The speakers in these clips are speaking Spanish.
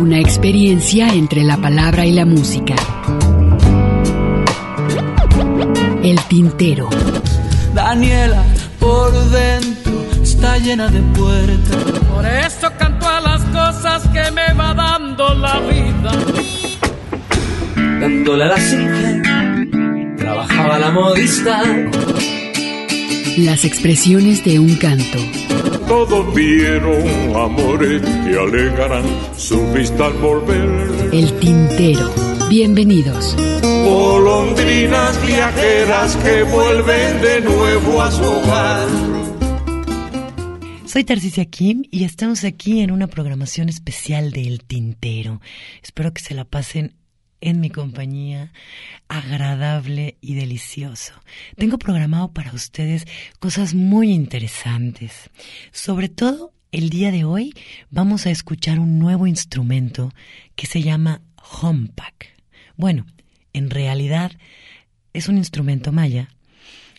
Una experiencia entre la palabra y la música. El tintero. Daniela, por dentro está llena de puertas. Por eso canto a las cosas que me va dando la vida. Dándole a la simple, trabajaba la modista. Las expresiones de un canto. Todos vieron amores y alegarán su vista al volver. El tintero. Bienvenidos. Golondrinas viajeras que vuelven de nuevo a su hogar. Soy Tarcisia Kim y estamos aquí en una programación especial de El Tintero. Espero que se la pasen en mi compañía, agradable y delicioso. Tengo programado para ustedes cosas muy interesantes. Sobre todo, el día de hoy vamos a escuchar un nuevo instrumento que se llama Hompack. Bueno, en realidad es un instrumento maya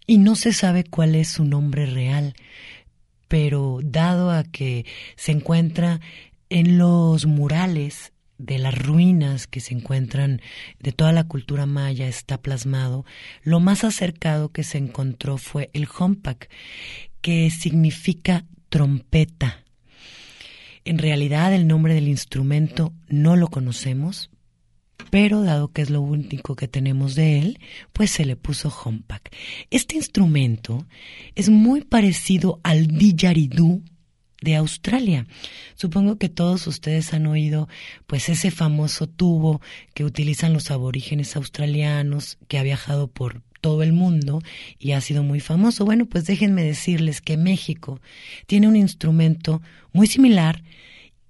y no se sabe cuál es su nombre real, pero dado a que se encuentra en los murales de las ruinas que se encuentran de toda la cultura maya está plasmado, lo más acercado que se encontró fue el hompak, que significa trompeta. En realidad el nombre del instrumento no lo conocemos, pero dado que es lo único que tenemos de él, pues se le puso hompak. Este instrumento es muy parecido al didgeridoo de Australia. Supongo que todos ustedes han oído pues ese famoso tubo que utilizan los aborígenes australianos que ha viajado por todo el mundo y ha sido muy famoso. Bueno, pues déjenme decirles que México tiene un instrumento muy similar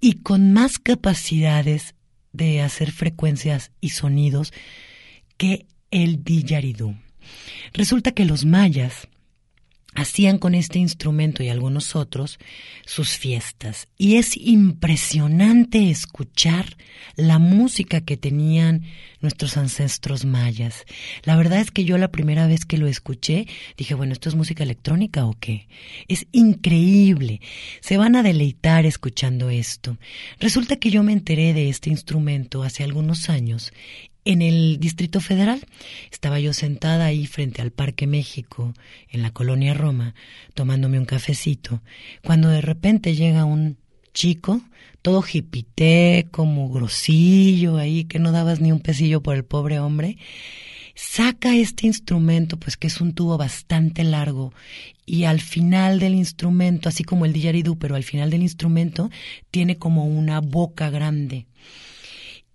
y con más capacidades de hacer frecuencias y sonidos que el didgeridoo. Resulta que los mayas hacían con este instrumento y algunos otros sus fiestas. Y es impresionante escuchar la música que tenían nuestros ancestros mayas. La verdad es que yo la primera vez que lo escuché dije, bueno, ¿esto es música electrónica o qué? Es increíble. Se van a deleitar escuchando esto. Resulta que yo me enteré de este instrumento hace algunos años en el Distrito Federal. Estaba yo sentada ahí frente al Parque México, en la colonia Roma, tomándome un cafecito, cuando de repente llega un chico, todo jipité, como grosillo ahí, que no dabas ni un pesillo por el pobre hombre, saca este instrumento, pues que es un tubo bastante largo, y al final del instrumento, así como el didgeridoo, pero al final del instrumento tiene como una boca grande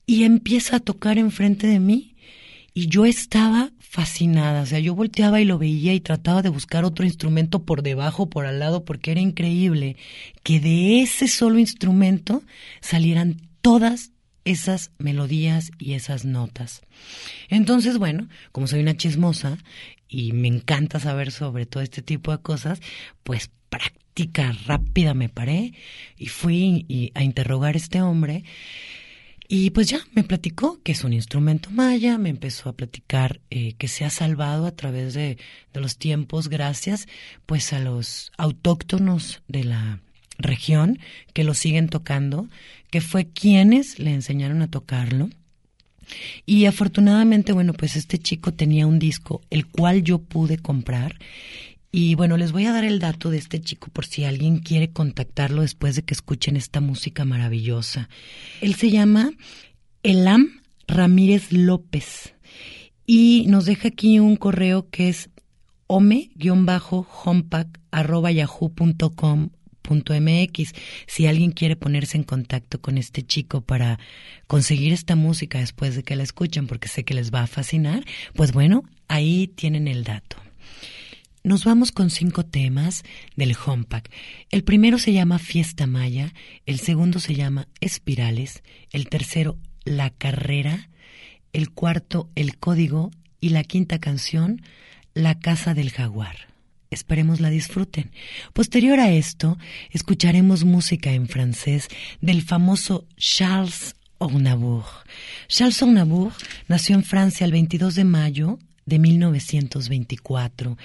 y empieza a tocar enfrente de mí y yo estaba fascinada, o sea, yo volteaba y lo veía y trataba de buscar otro instrumento por debajo, por al lado, porque era increíble que de ese solo instrumento salieran todas esas melodías y esas notas. Entonces, bueno, como soy una chismosa y me encanta saber sobre todo este tipo de cosas, pues práctica rápida me paré y fui a interrogar a este hombre y pues ya me platicó que es un instrumento maya, me empezó a platicar eh, que se ha salvado a través de, de los tiempos gracias pues a los autóctonos de la región que lo siguen tocando, que fue quienes le enseñaron a tocarlo. Y afortunadamente, bueno, pues este chico tenía un disco, el cual yo pude comprar y bueno, les voy a dar el dato de este chico por si alguien quiere contactarlo después de que escuchen esta música maravillosa. Él se llama Elam Ramírez López y nos deja aquí un correo que es ome-hompack.yahoo.com.mx si alguien quiere ponerse en contacto con este chico para conseguir esta música después de que la escuchen porque sé que les va a fascinar, pues bueno, ahí tienen el dato. Nos vamos con cinco temas del Homepack. El primero se llama Fiesta Maya, el segundo se llama Espirales, el tercero La Carrera, el cuarto El Código y la quinta canción La Casa del Jaguar. Esperemos la disfruten. Posterior a esto, escucharemos música en francés del famoso Charles Aznavour. Charles Aznavour nació en Francia el 22 de mayo de 1924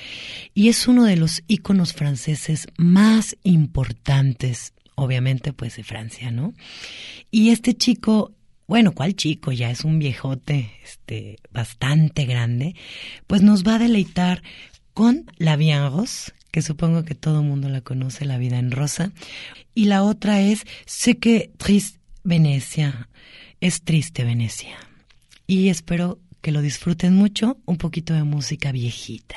y es uno de los íconos franceses más importantes obviamente pues de Francia, ¿no? Y este chico, bueno, ¿cuál chico? Ya es un viejote, este, bastante grande, pues nos va a deleitar con La Bien Rose, que supongo que todo el mundo la conoce, La Vida en Rosa, y la otra es Sé que Triste Venecia, es triste Venecia. Y espero que lo disfruten mucho, un poquito de música viejita.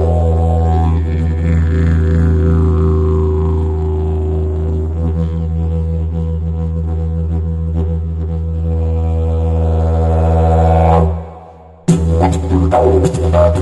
Estás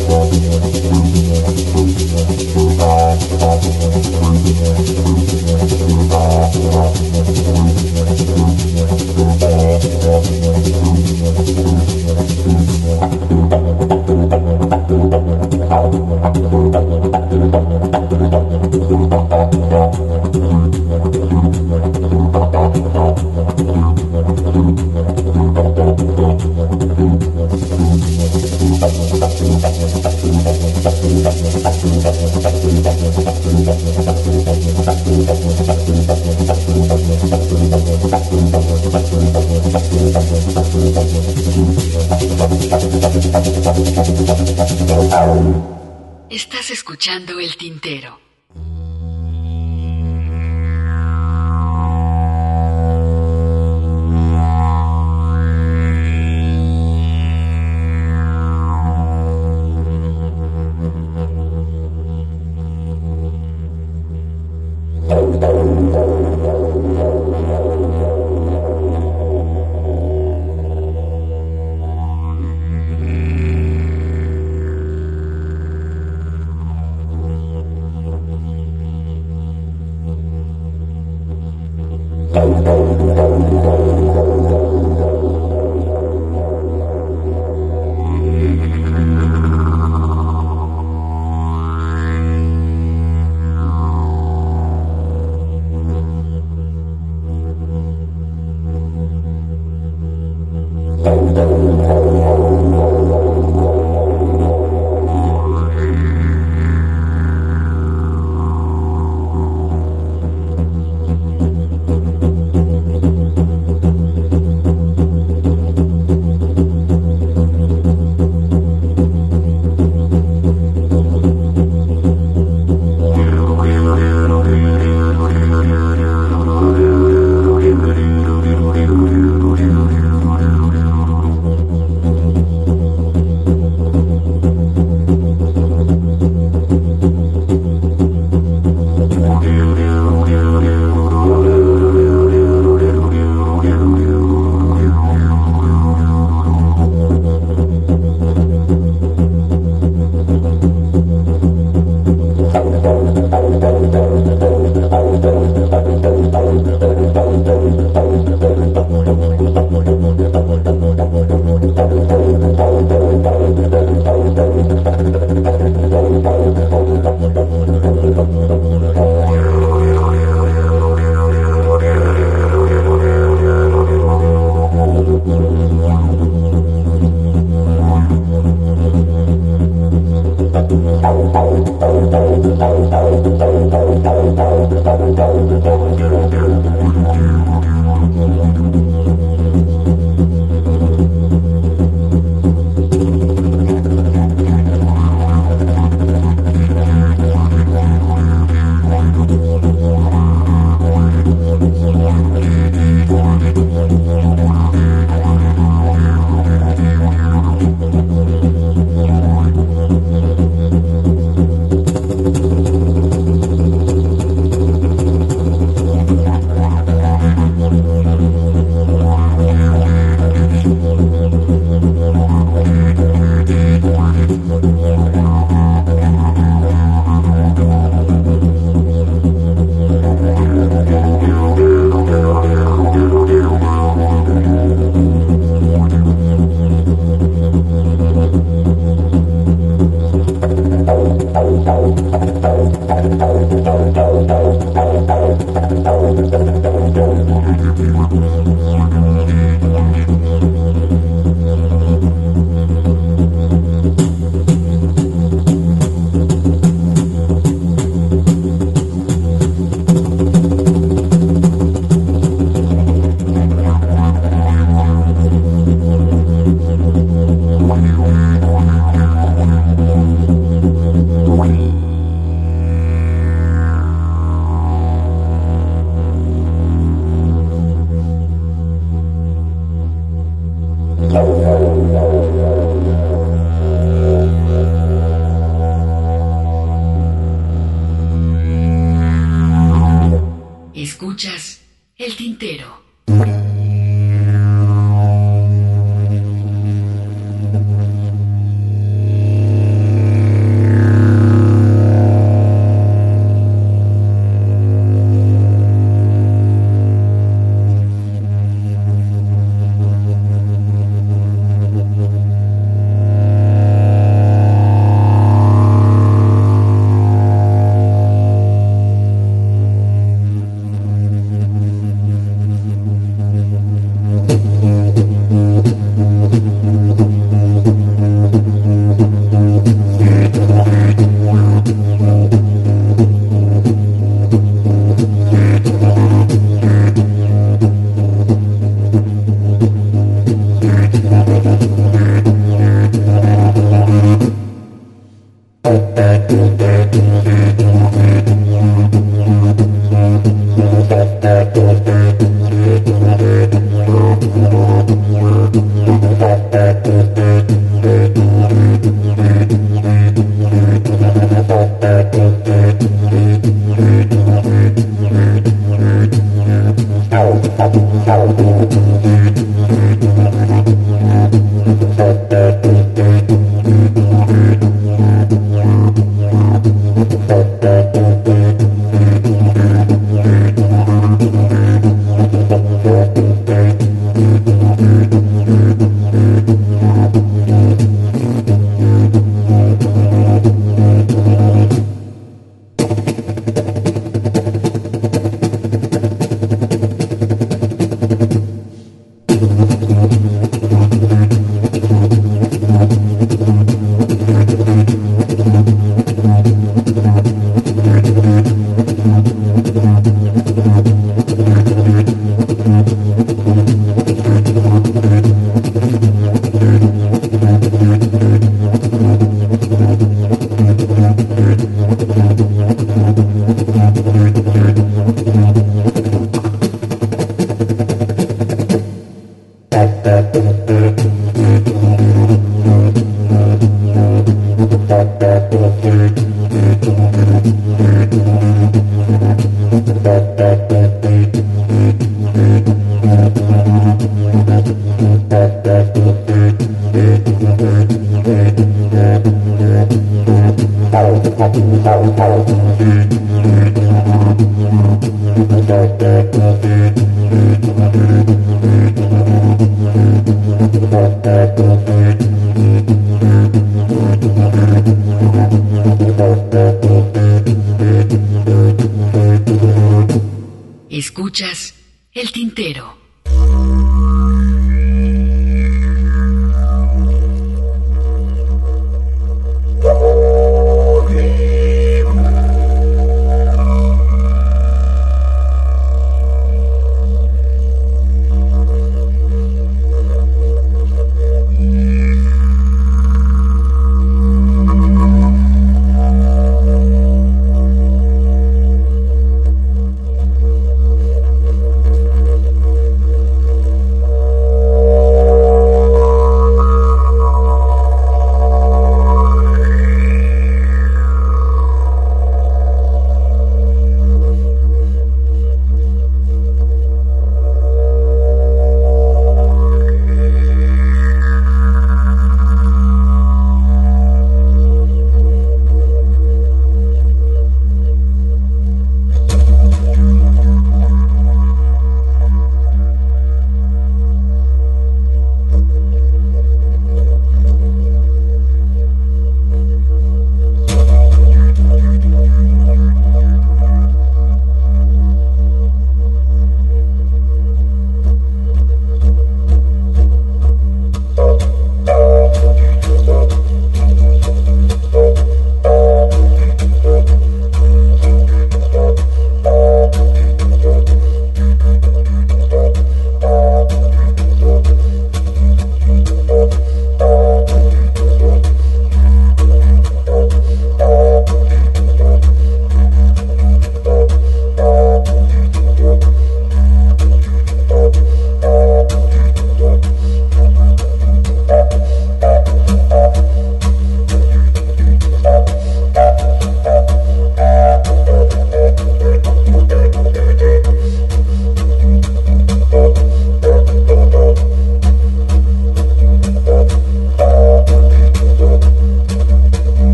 that was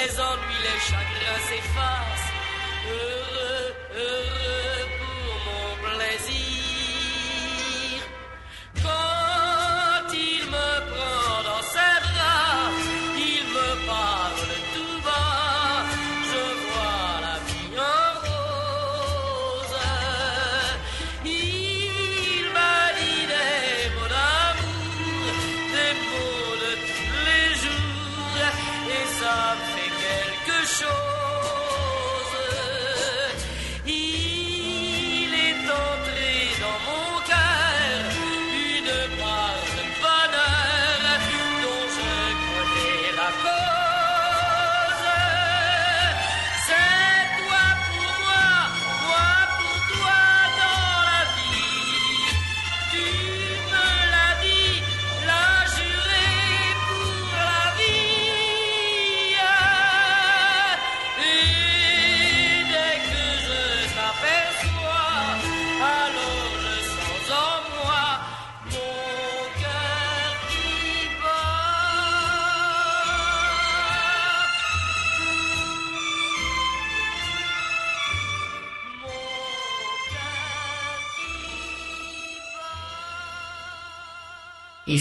les ennuis, les chagrins s'effacent.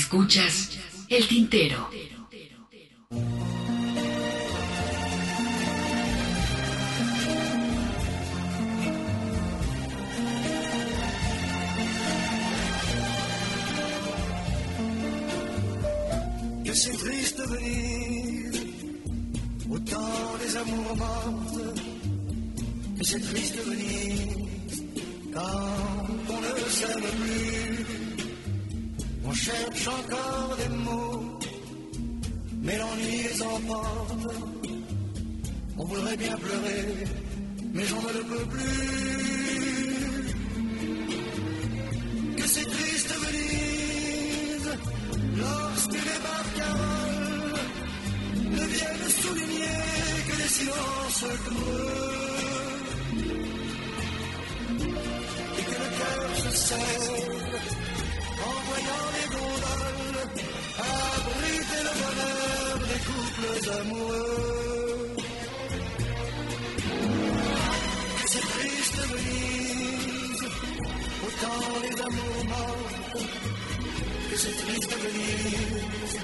Escuchas el tintero. Et que le cœur se serre en voyant les gondoles abriter le bonheur des couples amoureux. Que c'est triste de Venise, autant les amours morts que c'est triste de Venise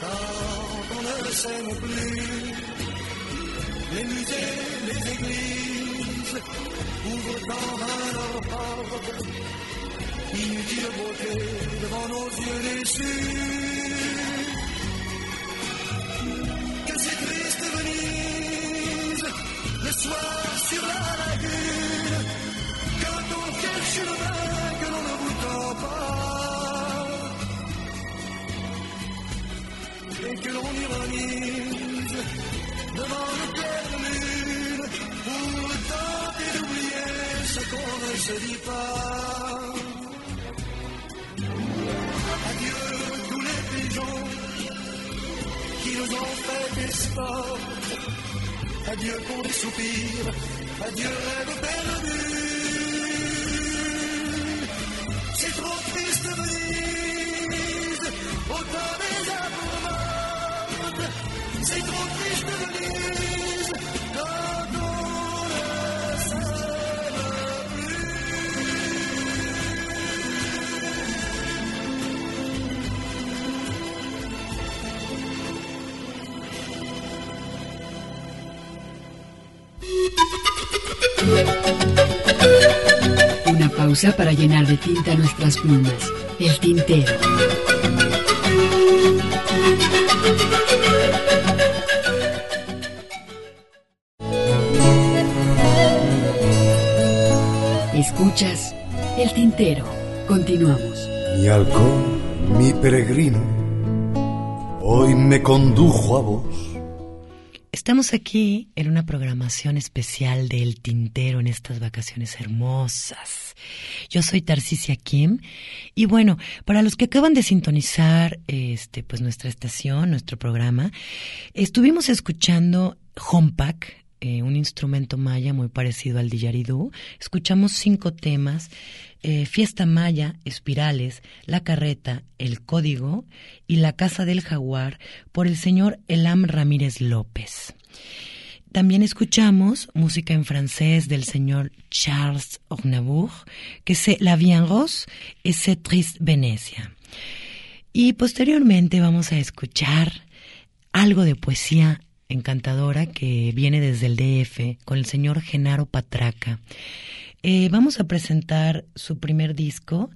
quand on ne s'aime plus. Les églises, ouvre dans un orphan, inutile beauté devant nos yeux déçus. Des. Adieu pour les soupirs, adieu rêve perdu. C'est trop triste Venise, autant des amours. C'est trop triste pausa para llenar de tinta nuestras plumas. El tintero. Escuchas el tintero. Continuamos. Mi halcón, mi peregrino, hoy me condujo a vos. Estamos aquí en una programación especial del Tintero en estas vacaciones hermosas. Yo soy Tarcisia Kim y bueno, para los que acaban de sintonizar este pues nuestra estación, nuestro programa, estuvimos escuchando Homepack eh, un instrumento maya muy parecido al dillaridú. Escuchamos cinco temas, eh, Fiesta Maya, Espirales, La Carreta, El Código y La Casa del Jaguar por el señor Elam Ramírez López. También escuchamos música en francés del señor Charles Aznavour, que es La Vie en Rose et C'est Triste Venecia. Y posteriormente vamos a escuchar algo de poesía encantadora que viene desde el DF con el señor Genaro Patraca. Eh, vamos a presentar su primer disco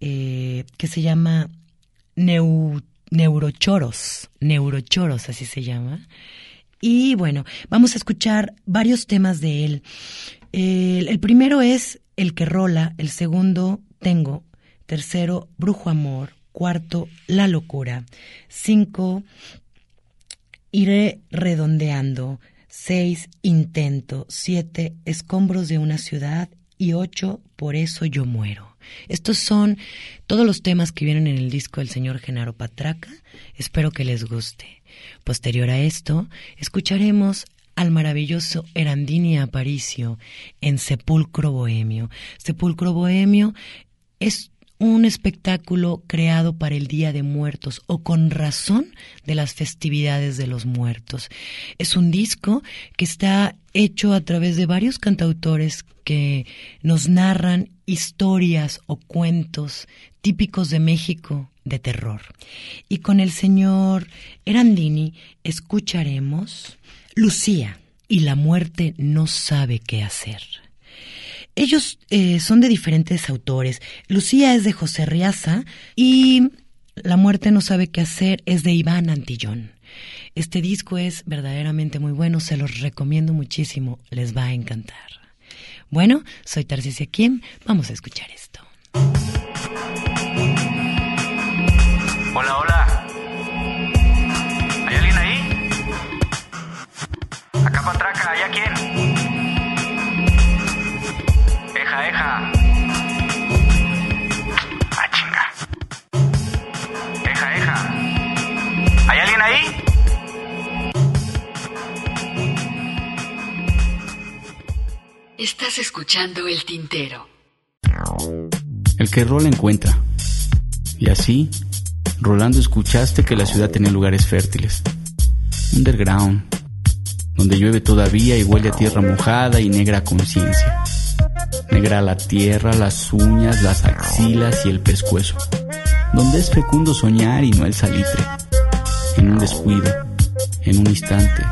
eh, que se llama Neurochoros, Neurochoros, así se llama. Y bueno, vamos a escuchar varios temas de él. El, primero es El que rola, el segundo Tengo, tercero Brujo Amor, cuarto La locura, cinco Iré redondeando, seis Intento, siete Escombros de una ciudad y ocho Por eso yo muero. Estos son todos los temas que vienen en el disco del señor Genaro Patraca. Espero que les guste. Posterior a esto, escucharemos al maravilloso Erandini Aparicio en Sepulcro Bohemio. Sepulcro Bohemio es un espectáculo creado para el Día de Muertos o con razón de las festividades de los muertos. Es un disco que está hecho a través de varios cantautores que nos narran historias o cuentos típicos de México de terror. Y con el señor Erandini escucharemos Lucía y la muerte no sabe qué hacer. Ellos eh, son de diferentes autores. Lucía es de José Riaza y La muerte no sabe qué hacer es de Iván Antillón. Este disco es verdaderamente muy bueno, se los recomiendo muchísimo, les va a encantar. Bueno, soy Tarcisia Kim, vamos a escuchar esto. Hola, hola. Estás escuchando El Tintero. El que rola encuentra. Y así, rolando escuchaste que la ciudad tenía lugares fértiles. Underground, donde llueve todavía y huele a tierra mojada y negra conciencia. Negra la tierra, las uñas, las axilas y el pescuezo. Donde es fecundo soñar y no el salitre. En un descuido, en un instante.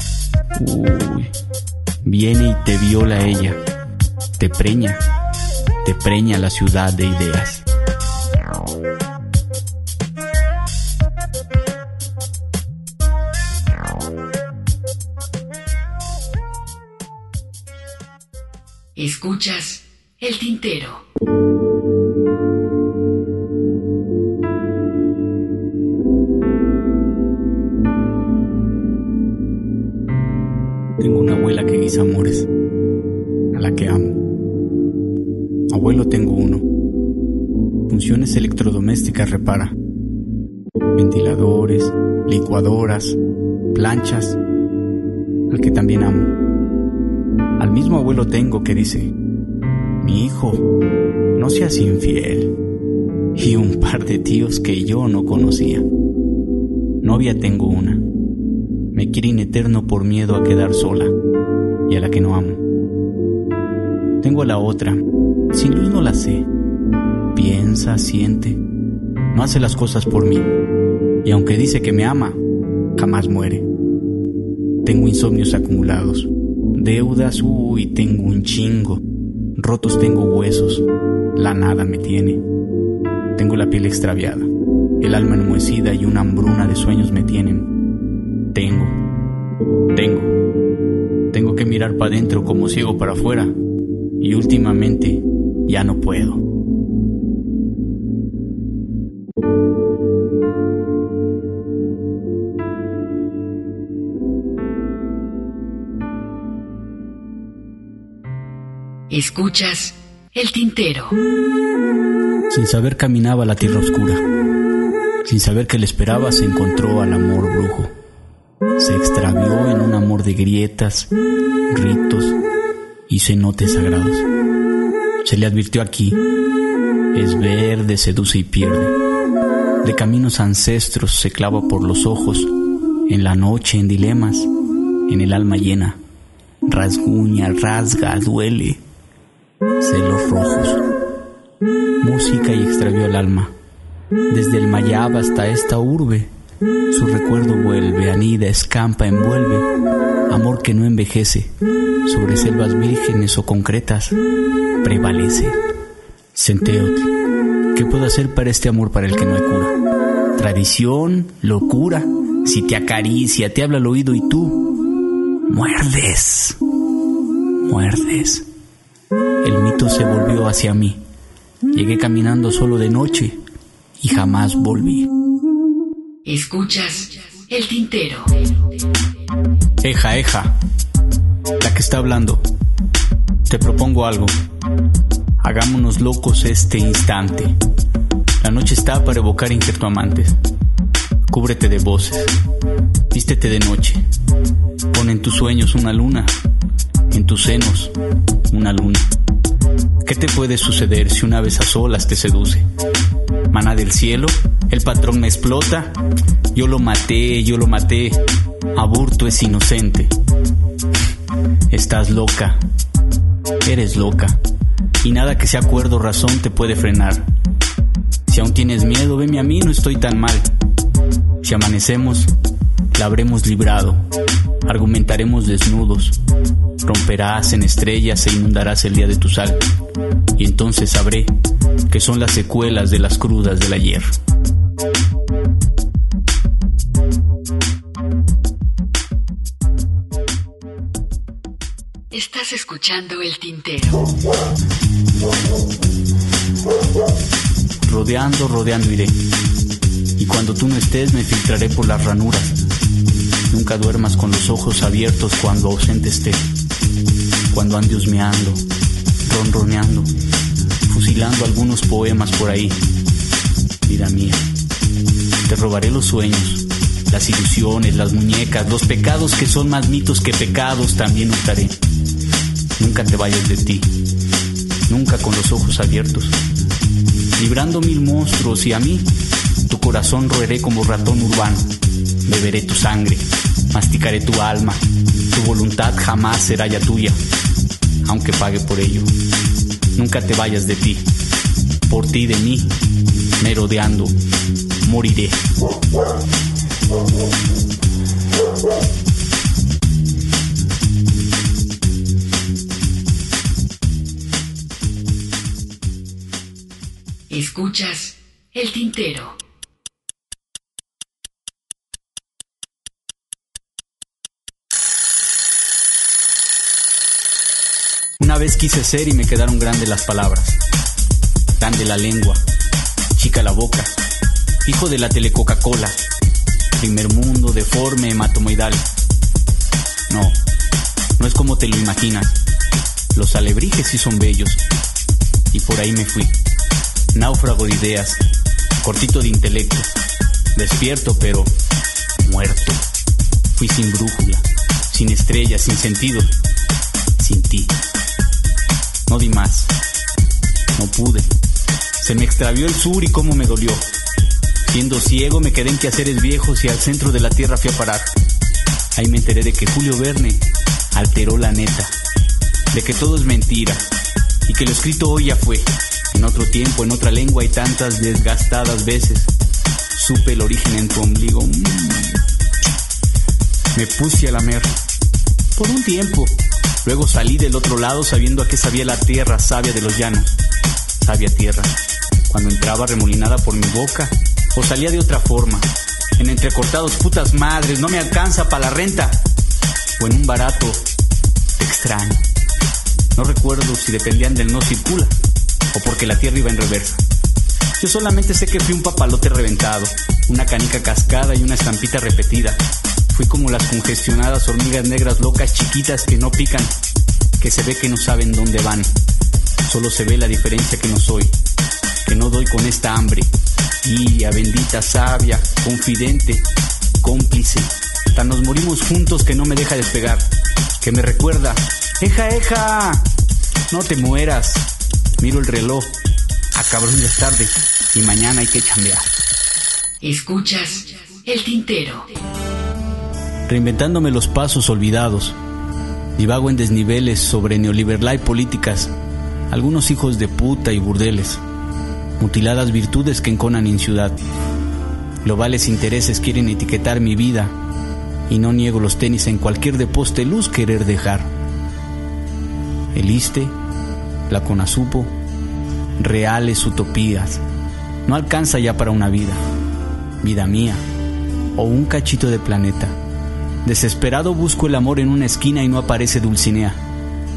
Uy, viene y te viola ella. Te preña, te preña la ciudad de ideas. Escuchas El Tintero. Repara. Ventiladores, licuadoras, planchas, al que también amo. Al mismo abuelo tengo que dice, mi hijo, no seas infiel. Y un par de tíos que yo no conocía. Novia tengo una. Me quiere in eterno por miedo a quedar sola y a la que no amo. Tengo a la otra. Sin luz no la sé. Piensa, siente. No hace las cosas por mí. Y aunque dice que me ama, jamás muere. Tengo insomnios acumulados. Deudas, uy, tengo un chingo. Rotos tengo huesos. La nada me tiene. Tengo la piel extraviada. El alma enmohecida y una hambruna de sueños me tienen. Tengo. Tengo. Tengo que mirar para adentro como ciego para afuera. Y últimamente ya no puedo. Escuchas El Tintero. Sin saber caminaba la tierra oscura. Sin saber que le esperaba se encontró al amor brujo. se extravió en un amor de grietas, ritos y cenotes sagrados. Se le advirtió aquí, es verde, seduce y pierde. De caminos ancestros se clava por los ojos, en la noche en dilemas, en el alma llena. Rasguña, rasga, duele. Rojos. Música y extravió el alma. Desde el Mayab hasta esta urbe, su recuerdo vuelve, anida, escampa, envuelve. Amor que no envejece, sobre selvas vírgenes o concretas, prevalece. Centeotl, ¿qué puedo hacer para este amor para el que no hay cura? Tradición, locura, si te acaricia, te habla al oído y tú muerdes, muerdes. El mito se volvió hacia mí. Llegué caminando solo de noche y jamás volví. Escuchas el tintero. Eja, eja, la que está hablando. Te propongo algo. Hagámonos locos este instante. La noche está para evocar amantes. Cúbrete de voces. Vístete de noche. Pon en tus sueños una luna. En tus senos una luna. ¿Qué te puede suceder si una vez a solas te seduce? Mana del cielo, el patrón me explota. Yo lo maté, yo lo maté. Aburto es inocente. Estás loca. Eres loca y nada que sea acuerdo o razón te puede frenar. Si aún tienes miedo, veme a mí, no estoy tan mal. Si amanecemos, la habremos librado, argumentaremos desnudos, romperás en estrellas e inundarás el día de tu sal, y entonces sabré que son las secuelas de las crudas del ayer. Estás escuchando el tintero. Rodeando, rodeando iré. Y cuando tú no estés me filtraré por las ranuras. Nunca duermas con los ojos abiertos cuando ausente esté. Cuando ande husmeando, ronroneando, fusilando algunos poemas por ahí. Vida mía, te robaré los sueños, las ilusiones, las muñecas, los pecados que son más mitos que pecados también hurtaré. Nunca te vayas de ti, nunca con los ojos abiertos, librando mil monstruos y a mí tu corazón roeré como ratón urbano, beberé tu sangre, masticaré tu alma, tu voluntad jamás será ya tuya, aunque pague por ello. Nunca te vayas de ti, por ti de mí, merodeando, moriré. Escuchas el tintero. Una vez quise ser y me quedaron grandes las palabras, grande la lengua, chica la boca, hijo de la tele Coca-Cola, primer mundo deforme hematomoidal. No, no es como te lo imaginas. Los alebrijes sí son bellos. Y por ahí me fui. Náufrago de ideas, cortito de intelecto, despierto pero muerto. Fui sin brújula, sin estrellas, sin sentido, sin ti. No di más, no pude. Se me extravió el sur y cómo me dolió. Siendo ciego me quedé en quehaceres viejos y al centro de la tierra fui a parar. Ahí me enteré de que Julio Verne alteró la neta, de que todo es mentira y que lo escrito hoy ya fue. En otro tiempo, en otra lengua y tantas desgastadas veces supe el origen en tu ombligo. Mm. Me puse a lamer por un tiempo. Luego salí del otro lado sabiendo a qué sabía la tierra sabia de los llanos. Sabia tierra. Cuando entraba remolinada por mi boca o salía de otra forma. En entrecortados putas madres, no me alcanza para la renta. O en un barato extraño. No recuerdo si dependían del no circula o porque la tierra iba en reversa. Yo solamente sé que fui un papalote reventado, una canica cascada y una estampita repetida. Fui como las congestionadas hormigas negras locas chiquitas que no pican, que se ve que no saben dónde van. Solo se ve la diferencia que no soy, que no doy con esta hambre. Guía, bendita, sabia, confidente, cómplice, Tan nos morimos juntos que no me deja despegar. Que me recuerda, eja, eja, no te mueras. Miro el reloj, a cabrón ya es tarde y mañana hay que chambear. Escuchas el tintero. Reinventándome los pasos olvidados. Divago en desniveles sobre neoliberal políticas. Algunos hijos de puta y burdeles. Mutiladas virtudes que enconan en ciudad. Globales intereses quieren etiquetar mi vida. Y no niego los tenis en cualquier deposte luz querer dejar. El ISTE, la CONASUPO, reales utopías. No alcanza ya para una vida, vida mía, o un cachito de planeta. Desesperado busco el amor en una esquina y no aparece Dulcinea,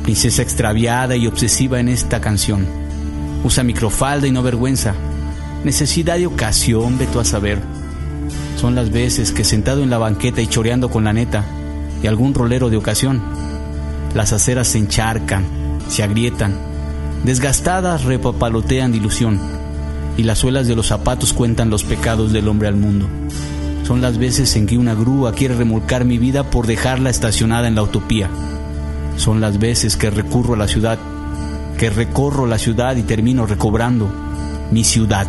princesa extraviada y obsesiva en esta canción. Usa microfalda y no vergüenza. Necesidad de ocasión, ve tú a saber. Son las veces que sentado en la banqueta y choreando con la neta, y algún rolero de ocasión, las aceras se encharcan, se agrietan, desgastadas repapalotean de ilusión, y las suelas de los zapatos cuentan los pecados del hombre al mundo. Son las veces en que una grúa quiere remolcar mi vida por dejarla estacionada en la utopía. Son las veces que recurro a la ciudad, que recorro la ciudad y termino recobrando mi ciudad.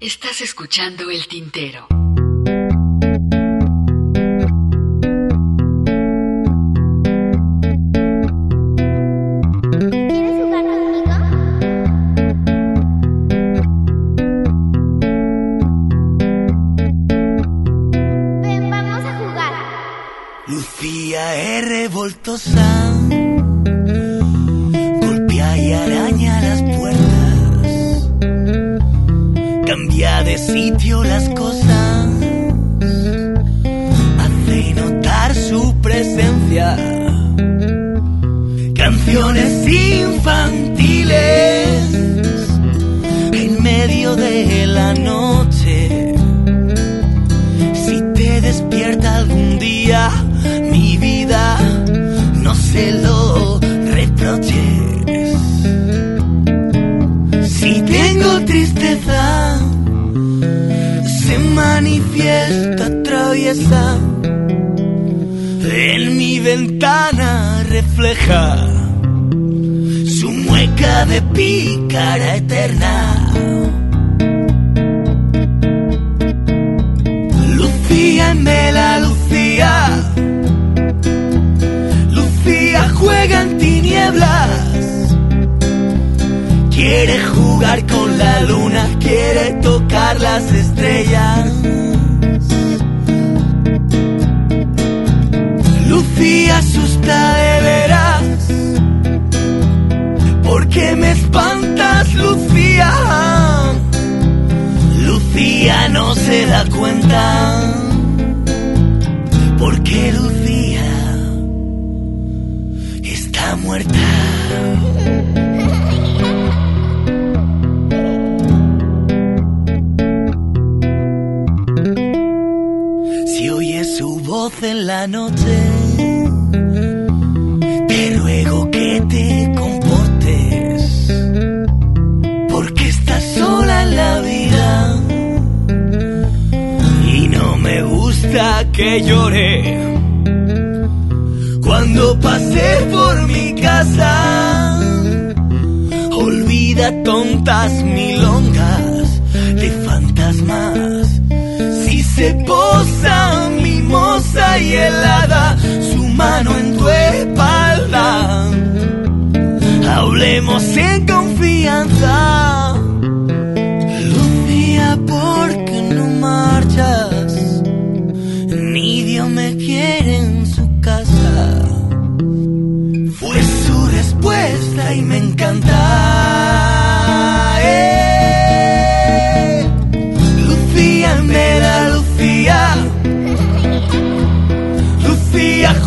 Estás escuchando el tintero. Que llore. Cuando pasé por mi casa, olvida tontas milongas de fantasmas. Si se posa mimosa y helada, su mano en tu espalda. Hablemos en confianza.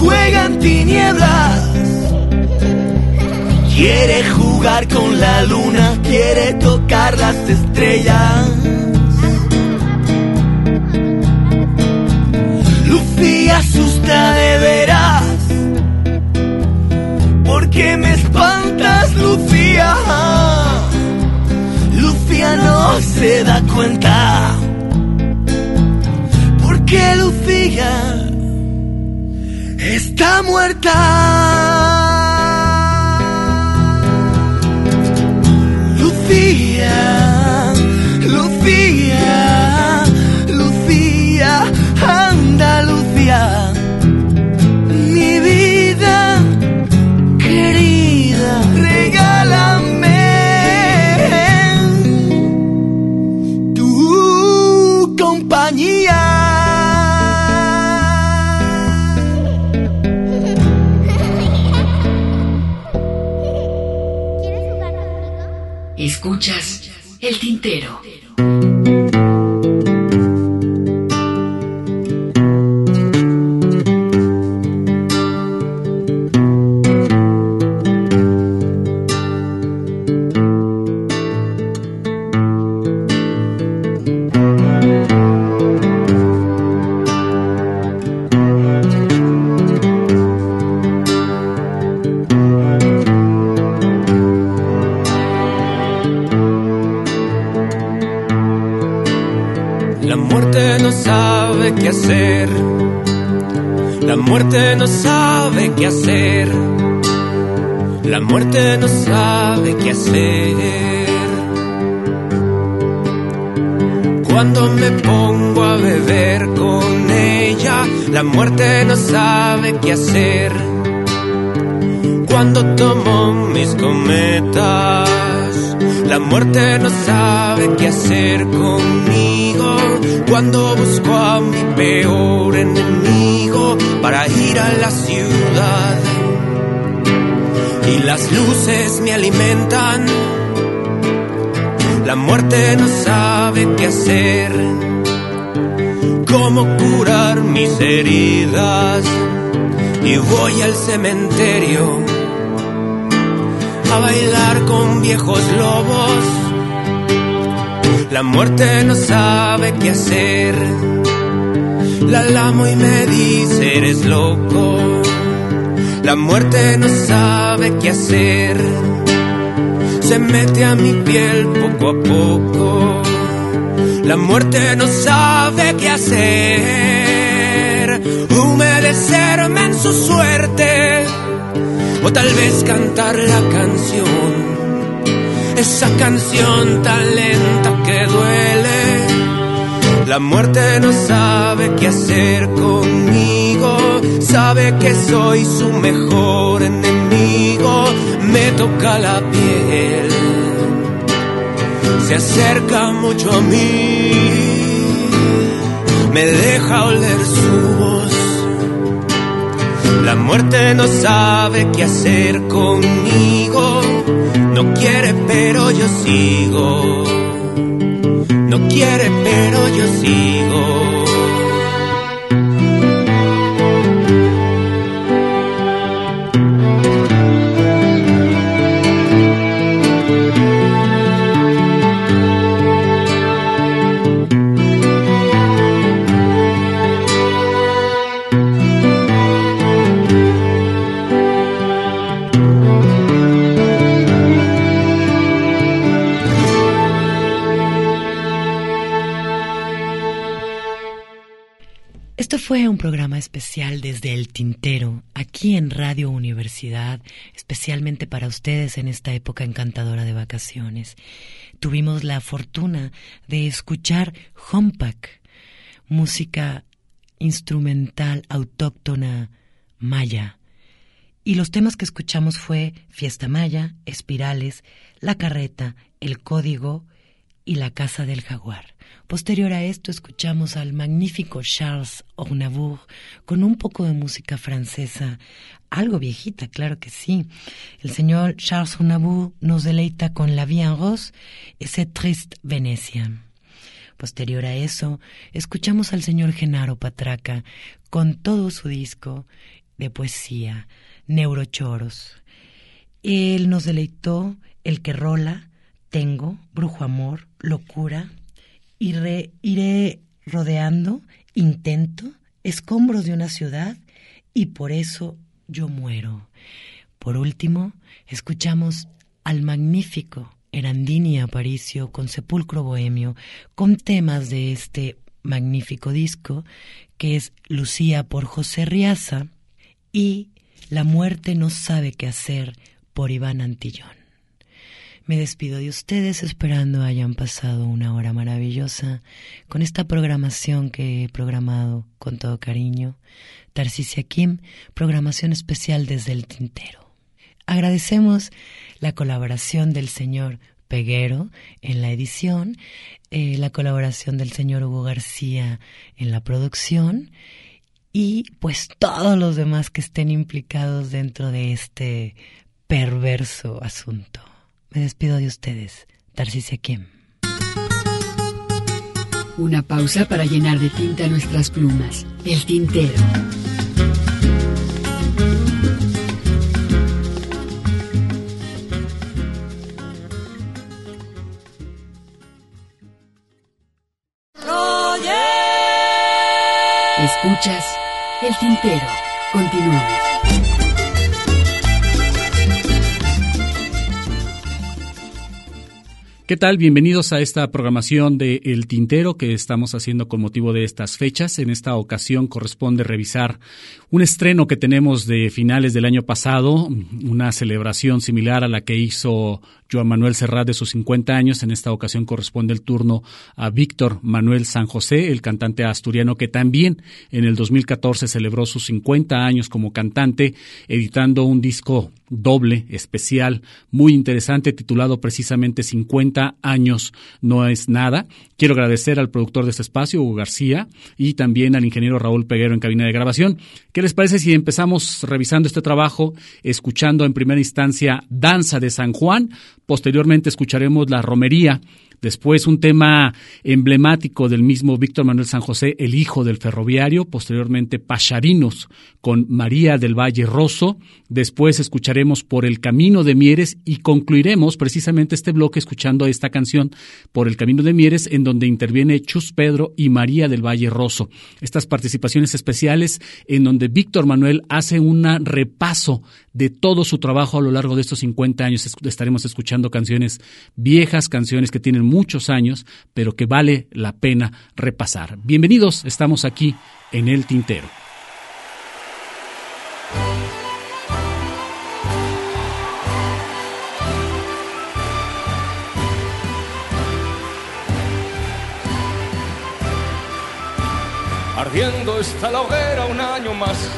Juega en tinieblas. Quiere jugar con la luna, quiere tocar las estrellas. Lucía asusta de veras. que me espantas, Lucía. Lucía no se da está muerta. Muerte no sabe qué hacer. Cuando tomo mis cometas, la muerte no sabe qué hacer conmigo. Cuando busco a mi peor enemigo para ir a la ciudad y las luces me alimentan. La muerte no sabe qué hacer, cómo curar mis heridas. Y voy al cementerio a bailar con viejos lobos. La muerte no sabe qué hacer. La lamo y me dice eres loco. La muerte no sabe qué hacer. Se mete a mi piel poco a poco. La muerte no sabe qué hacer. Humedecerme en su suerte. O tal vez cantar la canción. Esa canción tan lenta que duele. La muerte no sabe qué hacer conmigo. Sabe que soy su mejor enemigo. Me toca la piel. Se acerca mucho a mí. Me deja oler su voz. La muerte no sabe qué hacer conmigo. No quiere, pero yo sigo. No quiere, pero yo sigo. Fue un programa especial desde el Tintero, aquí en Radio Universidad, especialmente para ustedes en esta época encantadora de vacaciones. Tuvimos la fortuna de escuchar Hompack, música instrumental autóctona maya. Y los temas que escuchamos fue Fiesta Maya, Espirales, La Carreta, El Código y La Casa del Jaguar. Posterior a esto escuchamos al magnífico Charles Aznavour con un poco de música francesa, algo viejita, claro que sí. El señor Charles Aznavour nos deleita con La Vie en Rose C'est Triste Venecia. Posterior a eso, escuchamos al señor Genaro Patraca con todo su disco de poesía, Neurochoros. Él nos deleitó El que rola, Tengo, Brujo Amor, Locura, iré, rodeando, intento, escombros de una ciudad y por eso yo muero. Por último, escuchamos al magnífico Erandini Aparicio con Sepulcro Bohemio, con temas de este magnífico disco, que es Lucía por José Riaza y La muerte no sabe qué hacer por Iván Antillón. Me despido de ustedes esperando hayan pasado una hora maravillosa con esta programación que he programado con todo cariño. Tarcisia Kim, programación especial desde el tintero. Agradecemos la colaboración del señor Peguero en la edición, eh, la colaboración del señor Hugo García en la producción y pues todos los demás que estén implicados dentro de este perverso asunto. Me despido de ustedes. Tarcisia Kim. Una pausa para llenar de tinta nuestras plumas. El tintero. Escuchas El tintero. Continuamos. ¿Qué tal? Bienvenidos a esta programación de El Tintero que estamos haciendo con motivo de estas fechas. En esta ocasión corresponde revisar un estreno que tenemos de finales del año pasado, una celebración similar a la que hizo Joan Manuel Serrat de sus 50 años. En esta ocasión corresponde el turno a Víctor Manuel San José, el cantante asturiano que también en el 2014 celebró sus 50 años como cantante, editando un disco doble, especial, muy interesante, titulado precisamente 50 años no es nada. Quiero agradecer al productor de este espacio, Hugo García, y también al ingeniero Raúl Peguero en cabina de grabación. ¿Qué les parece si empezamos revisando este trabajo, escuchando en primera instancia Danza de San Juan? Posteriormente escucharemos La Romería Después un tema emblemático del mismo Víctor Manuel San José, el hijo del ferroviario, posteriormente Pacharinos con María del Valle Rosso, después escucharemos Por el Camino de Mieres y concluiremos precisamente este bloque escuchando esta canción Por el Camino de Mieres en donde interviene Chus Pedro y María del Valle Rosso. Estas participaciones especiales en donde Víctor Manuel hace un repaso de todo su trabajo a lo largo de estos 50 años. Estaremos escuchando canciones viejas, canciones que tienen muchos años, pero que vale la pena repasar. Bienvenidos, estamos aquí en El Tintero. Ardiendo está la hoguera un año más,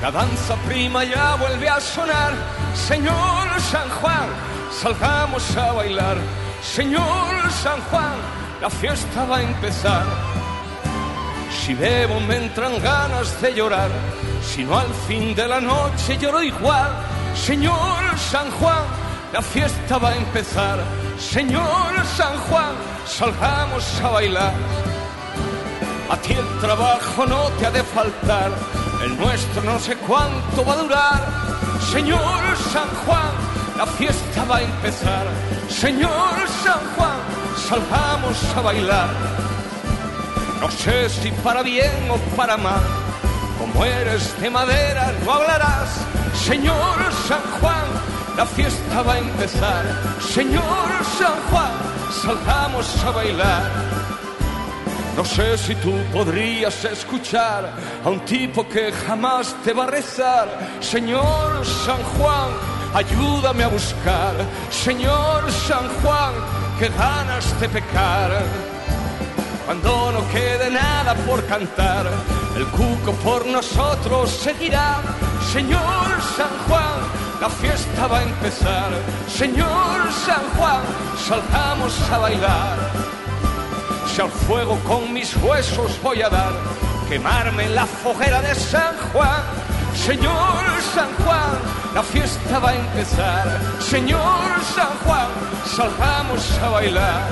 la danza prima ya vuelve a sonar. Señor San Juan, salgamos a bailar. Señor San Juan, la fiesta va a empezar. Si bebo me entran ganas de llorar, si no al fin de la noche lloro igual. Señor San Juan, la fiesta va a empezar. Señor San Juan, salgamos a bailar. A ti el trabajo no te ha de faltar, el nuestro no sé cuánto va a durar. Señor San Juan, la fiesta va a empezar. Señor San Juan, salgamos a bailar. No sé si para bien o para mal, como eres de madera no hablarás. Señor San Juan, la fiesta va a empezar. Señor San Juan, salgamos a bailar. No sé si tú podrías escuchar a un tipo que jamás te va a rezar. Señor San Juan, ayúdame a buscar. Señor San Juan, que ganas de pecar. Cuando no quede nada por cantar, el cuco por nosotros seguirá. Señor San Juan, la fiesta va a empezar. Señor San Juan, salgamos a bailar. Si al fuego con mis huesos voy a dar, quemarme en la foguera de San Juan. Señor San Juan, la fiesta va a empezar. Señor San Juan, salgamos a bailar.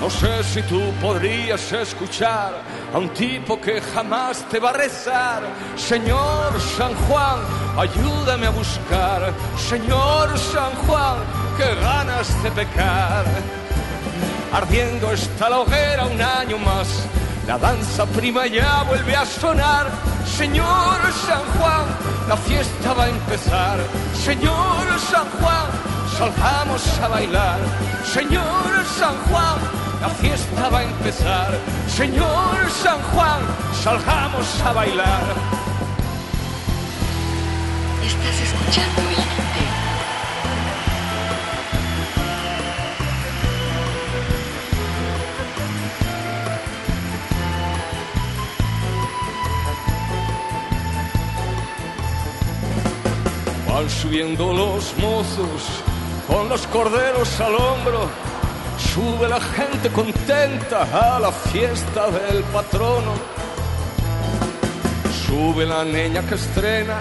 No sé si tú podrías escuchar a un tipo que jamás te va a rezar. Señor San Juan, ayúdame a buscar. Señor San Juan, qué ganas de pecar. Ardiendo está la hoguera un año más. La danza prima ya vuelve a sonar. Señor San Juan, la fiesta va a empezar. Señor San Juan, salgamos a bailar. Señor San Juan, la fiesta va a empezar. Señor San Juan, salgamos a bailar. Estás escuchando el Van subiendo los mozos con los corderos al hombro. Sube la gente contenta a la fiesta del patrono. Sube la niña que estrena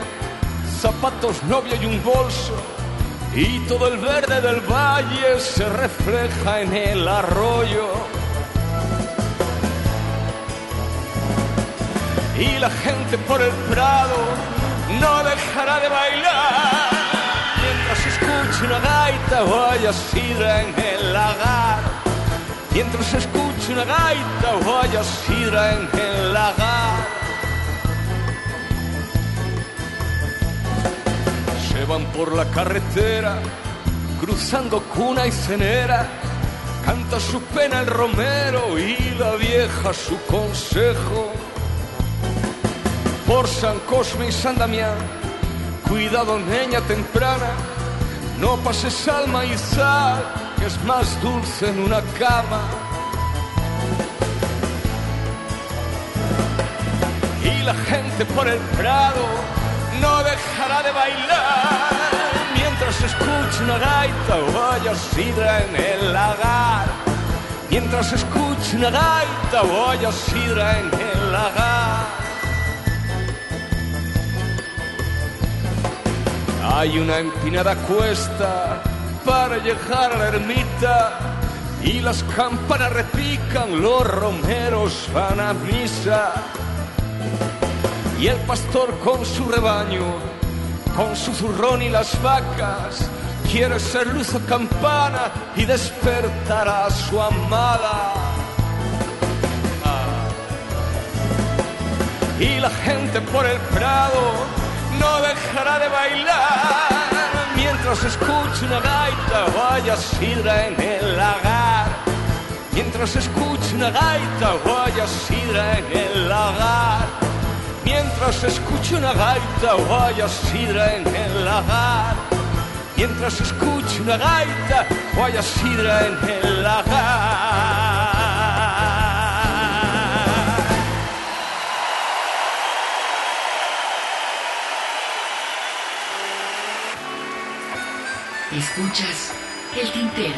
zapatos, novio y un bolso. Y todo el verde del valle se refleja en el arroyo. Y la gente por el prado no dejará de bailar mientras escuche una gaita o haya sidra en el lagar. Mientras escuche una gaita o haya sidra en el lagar. Se van por la carretera, cruzando cuna y cenera. Canta su pena el romero y la vieja su consejo por San Cosme y San Damián. Cuidado, niña temprana, no pases alma y sal, que es más dulce en una cama. Y la gente por el prado no dejará de bailar mientras escuche una gaita o haya sidra en el lagar. Mientras escuche una gaita o haya sidra en el lagar. Hay una empinada cuesta para llegar a la ermita y las campanas repican, los romeros van a misa. Y el pastor con su rebaño, con su zurrón y las vacas, quiere ser luz o campana y despertar a su amada. Y la gente por el prado no dejará de bailar mientras escuche una gaita o haya sidra en el lagar. Mientras escuche una gaita o haya sidra en el lagar. Mientras escuche una gaita o haya sidra en el lagar. Mientras escuche una gaita o haya sidra en el lagar. Escuchas el tintero.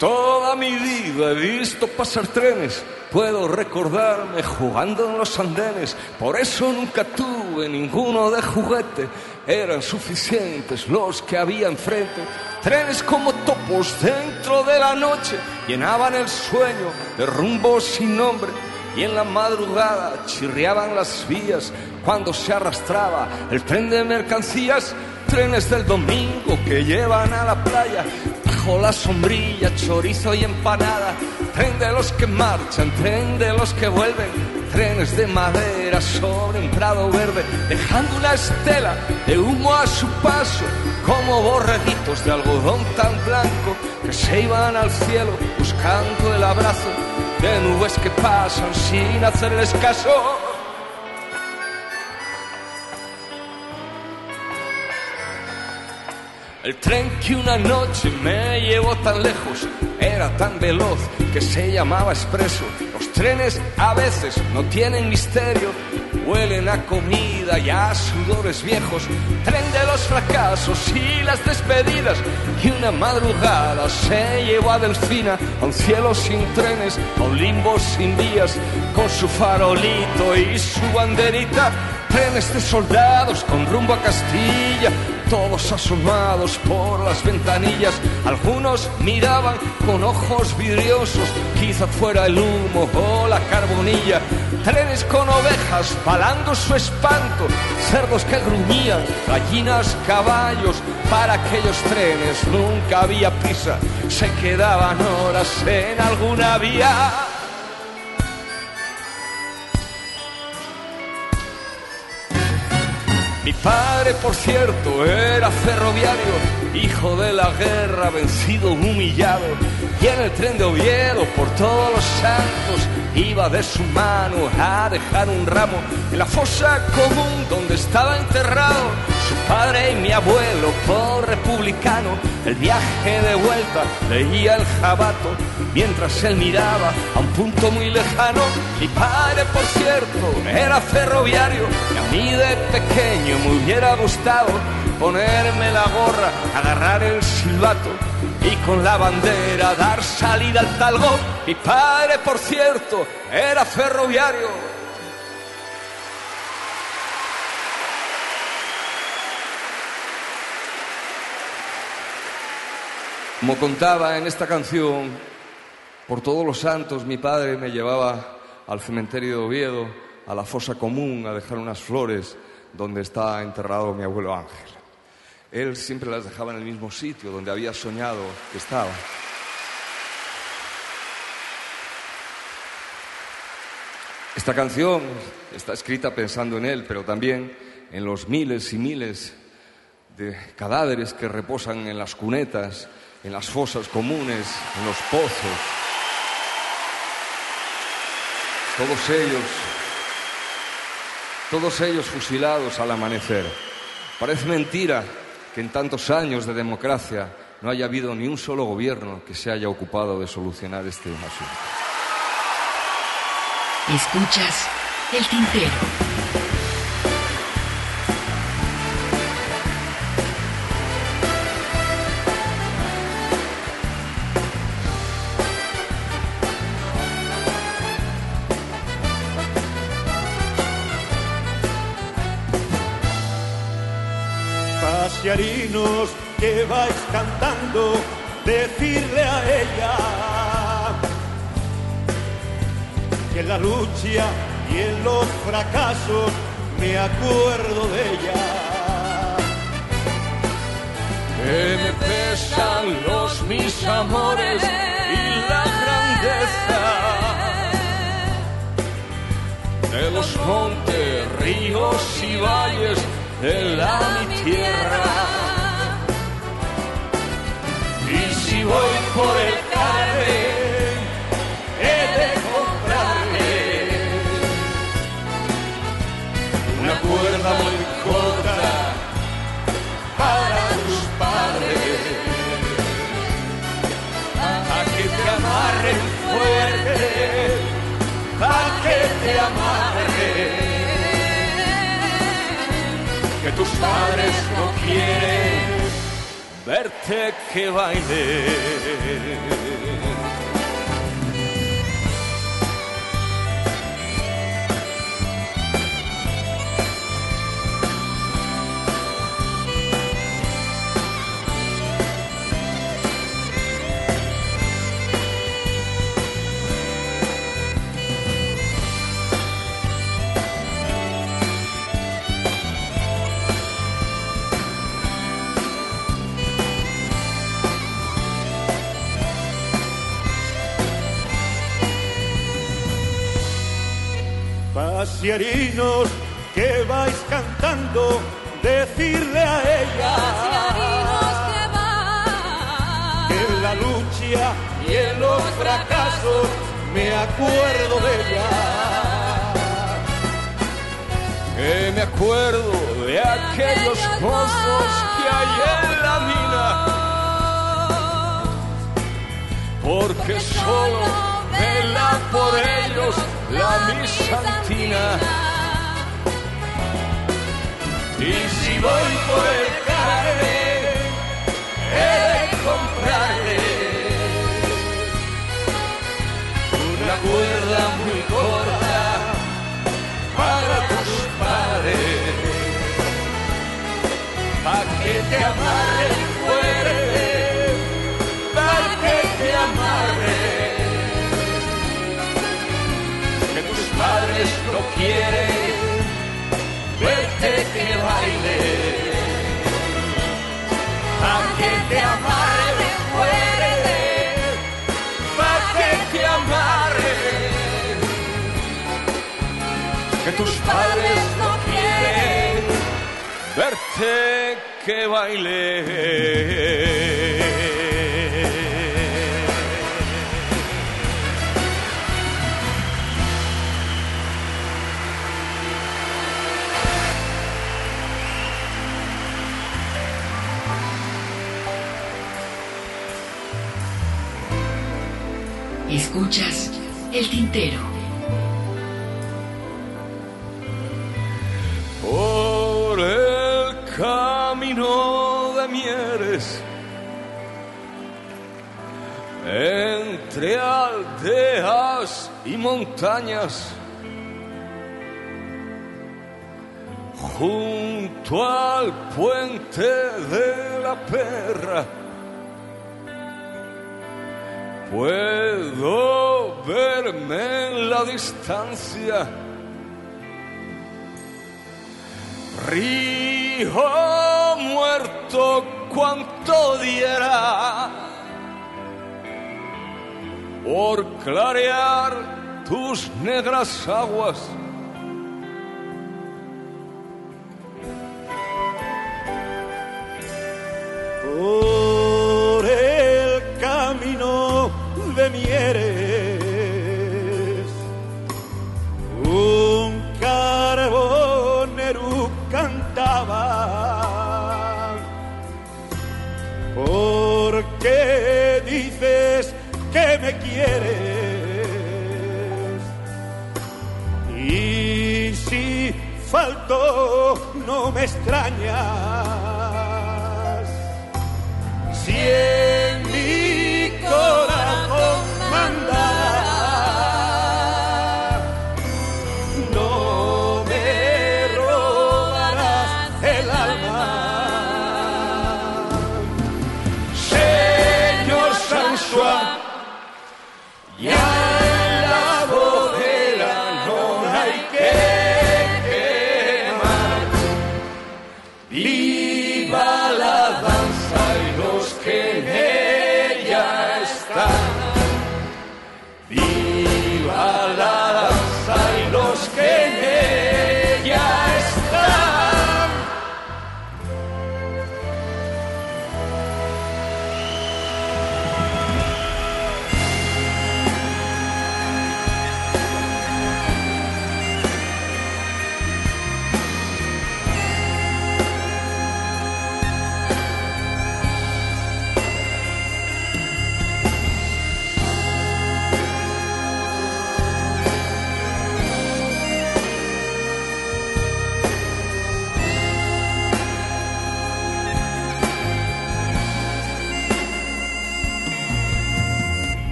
Toda mi vida he visto pasar trenes, puedo recordarme jugando en los andenes, por eso nunca tuve ninguno de juguete, eran suficientes los que había enfrente. Trenes como topos dentro de la noche llenaban el sueño de rumbo sin nombre y en la madrugada chirriaban las vías cuando se arrastraba el tren de mercancías, trenes del domingo que llevan a la playa bajo la sombrilla, chorizo y empanada, tren de los que marchan, tren de los que vuelven, trenes de madera sobre un prado verde, dejando una estela de humo a su paso, como borreguitos de algodón tan blanco que se iban al cielo buscando el abrazo de nubes que pasan sin hacerles caso. El tren que una noche me llevó tan lejos era tan veloz que se llamaba expreso. Los trenes a veces no tienen misterio, huelen a comida y a sudores viejos. Tren de los fracasos y las despedidas. Y una madrugada se llevó a Delfina a un cielo sin trenes, a un limbo sin vías, con su farolito y su banderita trenes de soldados con rumbo a Castilla, todos asomados por las ventanillas. Algunos miraban con ojos vidriosos, quizá fuera el humo o la carbonilla. Trenes con ovejas balando su espanto, cerdos que gruñían, gallinas, caballos. Para aquellos trenes nunca había prisa, se quedaban horas en alguna vía. Mi padre, por cierto, era ferroviario, hijo de la guerra, vencido, humillado. Y en el tren de Oviedo, por todos los santos, iba de su mano a dejar un ramo en la fosa común donde estaba enterrado su padre y mi abuelo por republicano. El viaje de vuelta leía el jabato mientras él miraba a un punto muy lejano. Mi padre, por cierto, era ferroviario y a mí de me hubiera gustado ponerme la gorra, agarrar el silbato y con la bandera dar salida al talgo. Mi padre, por cierto, era ferroviario. Como contaba en esta canción, por todos los santos mi padre me llevaba al cementerio de Oviedo, a la fosa común, a dejar unas flores donde está enterrado mi abuelo Ángel. Él siempre las dejaba en el mismo sitio donde había soñado que estaba. Esta canción está escrita pensando en él, pero también en los miles y miles de cadáveres que reposan en las cunetas, en las fosas comunes, en los pozos. Todos ellos, todos ellos fusilados al amanecer. Parece mentira que en tantos años de democracia no haya habido ni un solo gobierno que se haya ocupado de solucionar este asunto. Escuchas el tintero. Vais cantando, decirle a ella que en la lucha y en los fracasos me acuerdo de ella. Que me pesan los mis amores y la grandeza de los montes, ríos y valles de la mi tierra. Si voy por el carril, he de comprarme una cuerda muy corta para tus padres, a que te amarren fuerte, a que te amarren que tus padres no quieren verte que baile. Pasearinos que vais cantando, decirle a ella que en la lucha y en los fracasos me acuerdo de ella. Que me acuerdo de aquellos pozos que hay en la mina, porque solo vela por ellos la mi santina. Y si voy por el carril, he de comprarle una cuerda muy corta para tus padres, para que amarre fuerte, quieren verte que baile, para que te amarre fuerte, para que te amarre. Que tus padres no quieren verte que baile. Escuchas el tintero. por el camino de Mieres, entre aldeas y montañas, junto al puente de la perra. Puedo verme en la distancia Río muerto, cuanto diera por clarear tus negras aguas. por de Mieres. Un carbonero cantaba. ¿Por qué dices que me quieres? Y si faltó, no me extrañas. Si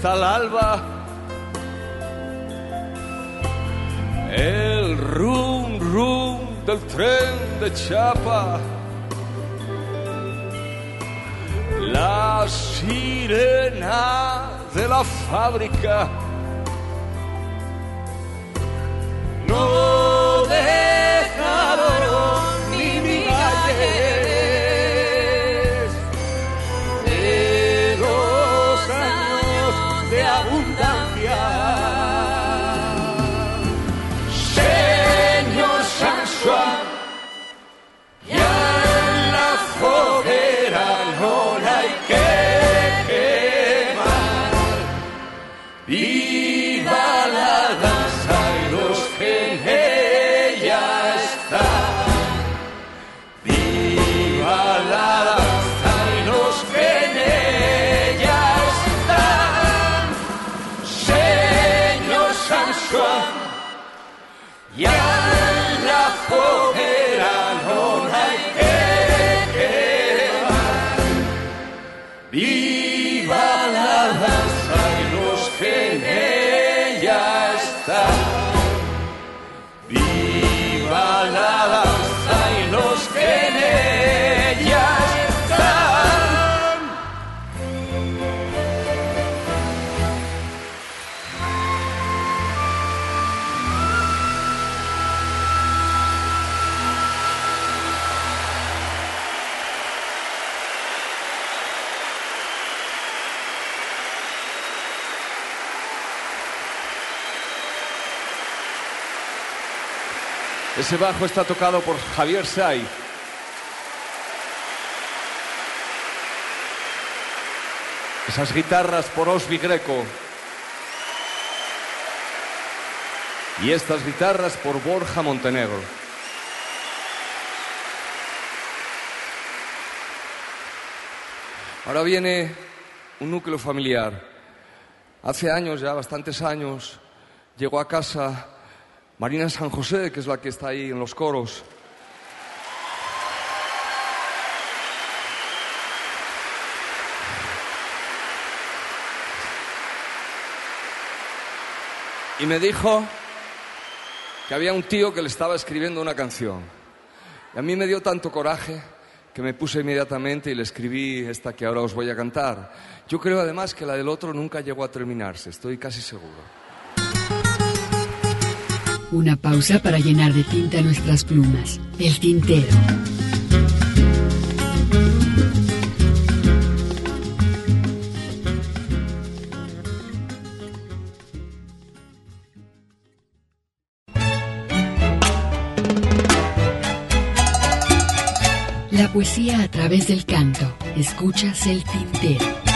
despierta el alba, el rum rum del tren de Chapa, la sirena de la fábrica. Ese bajo está tocado por Javier Say. Esas guitarras por Osby Greco. Y estas guitarras por Borja Montenegro. Ahora viene un núcleo familiar. Hace años, ya bastantes años, llegó a casa Marina San José, que es la que está ahí en los coros. Y me dijo que había un tío que le estaba escribiendo una canción. Y a mí me dio tanto coraje que me puse inmediatamente y le escribí esta que ahora os voy a cantar. Yo creo además que la del otro nunca llegó a terminarse, estoy casi seguro. Una pausa para llenar de tinta nuestras plumas. El tintero. La poesía a través del canto. Escuchas el tintero.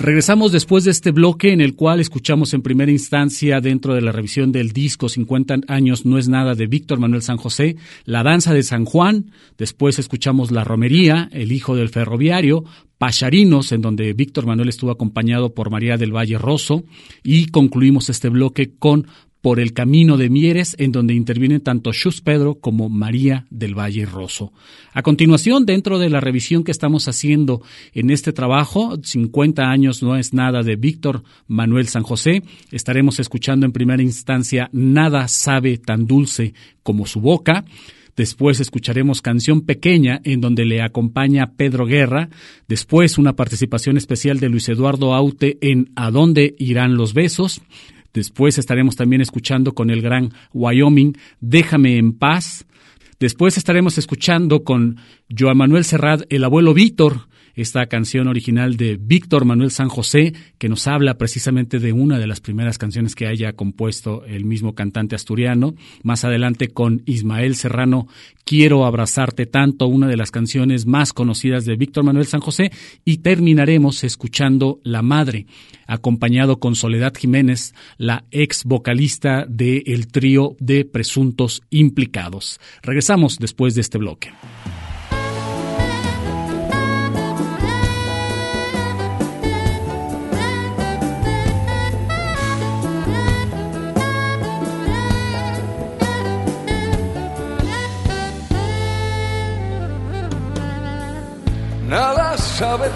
Regresamos después de este bloque en el cual escuchamos en primera instancia dentro de la revisión del disco 50 años no es nada de Víctor Manuel San José, La danza de San Juan, después escuchamos La romería, El hijo del ferroviario, Pacharinos, en donde Víctor Manuel estuvo acompañado por María del Valle Rosso, y concluimos este bloque con por el camino de Mieres, en donde intervienen tanto Chus Pedro como María del Valle Rosso. A continuación, dentro de la revisión que estamos haciendo en este trabajo, 50 años no es nada de Víctor Manuel San José, estaremos escuchando en primera instancia Nada sabe tan dulce como su boca. Después escucharemos Canción Pequeña, en donde le acompaña Pedro Guerra. Después una participación especial de Luis Eduardo Aute en ¿A dónde irán los besos? Después estaremos también escuchando con el gran Wyoming Déjame en paz. Después estaremos escuchando con Joan Manuel Serrat, el abuelo Víctor, esta canción original de Víctor Manuel San José, que nos habla precisamente de una de las primeras canciones que haya compuesto el mismo cantante asturiano. Más adelante con Ismael Serrano, Quiero abrazarte tanto, una de las canciones más conocidas de Víctor Manuel San José. Y terminaremos escuchando La Madre, acompañado con Soledad Jiménez, la ex vocalista del trío de presuntos implicados. Regresamos después de este bloque.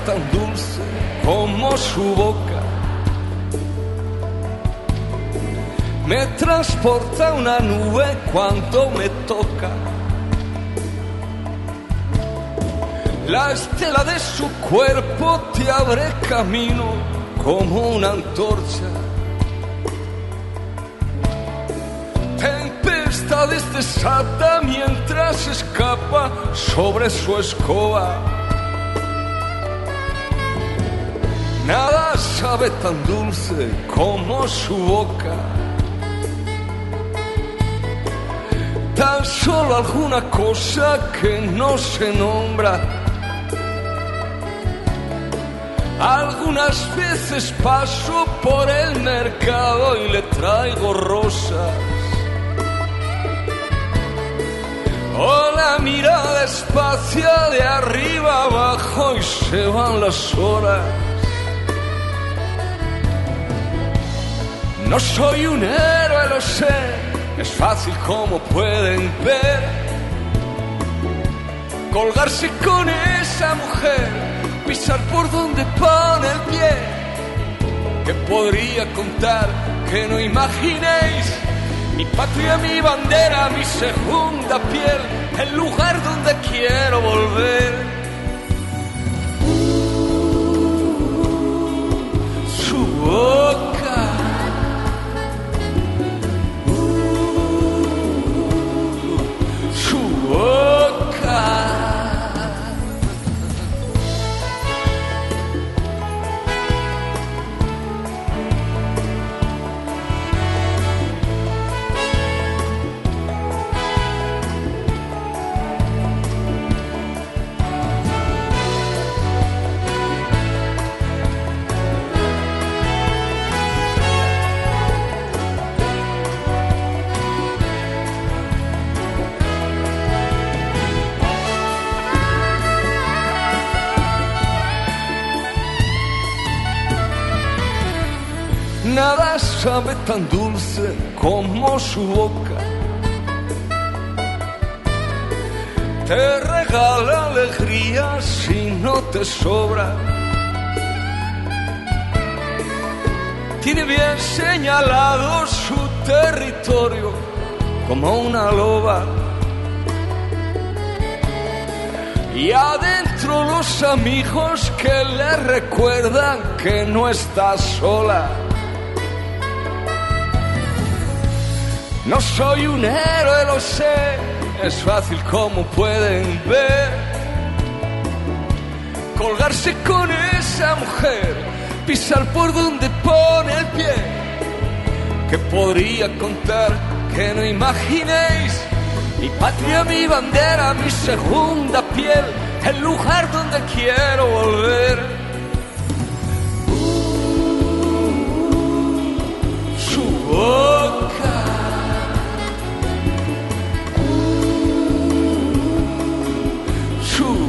Tan dulce como su boca. Me transporta una nube cuando me toca. La estela de su cuerpo te abre camino como una antorcha. Tempestades desata mientras escapa sobre su escoba. Nada sabe tan dulce como su boca. Tan solo alguna cosa que no se nombra. Algunas veces paso por el mercado y le traigo rosas. O la mirada espacia de arriba abajo y se van las horas. No soy un héroe, lo sé, es fácil como pueden ver. Colgarse con esa mujer, pisar por donde pone el pie. Que podría contar que no imaginéis mi patria, mi bandera, mi segunda piel, el lugar donde quiero volver. Su boca. Sabe tan dulce como su boca. Te regala alegría si no te sobra. Tiene bien señalado su territorio como una loba. Y adentro los amigos que le recuerdan que no está sola. No soy un héroe, lo sé, es fácil como pueden ver. Colgarse con esa mujer, pisar por donde pone el pie. Que podría contar que no imaginéis. Mi patria, mi bandera, mi segunda piel, el lugar donde quiero volver. su boca. Su boca.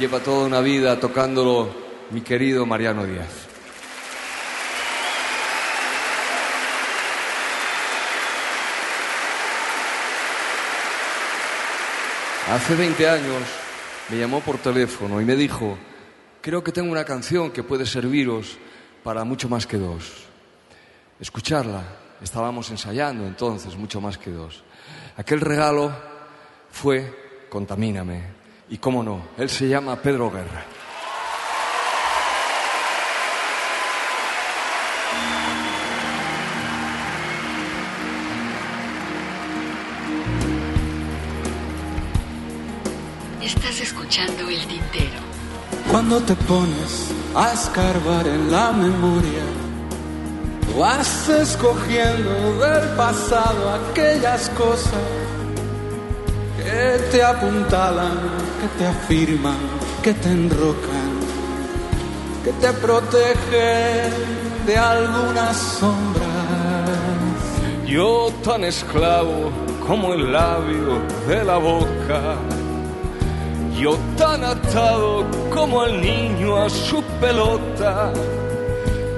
lleva toda una vida tocándolo mi querido Mariano Díaz. Hace 20 años me llamó por teléfono y me dijo, creo que tengo una canción que puede serviros para mucho más que dos. Escucharla, estábamos ensayando entonces, mucho más que dos. Aquel regalo fue Contamíname. Y cómo no, él se llama Pedro Guerra. Estás escuchando el tintero. Cuando te pones a escarbar en la memoria, vas escogiendo del pasado aquellas cosas que te apuntalan, que te afirman, que te enrocan, que te protegen de algunas sombras. Yo tan esclavo como el labio de la boca. Yo tan atado como el niño a su pelota.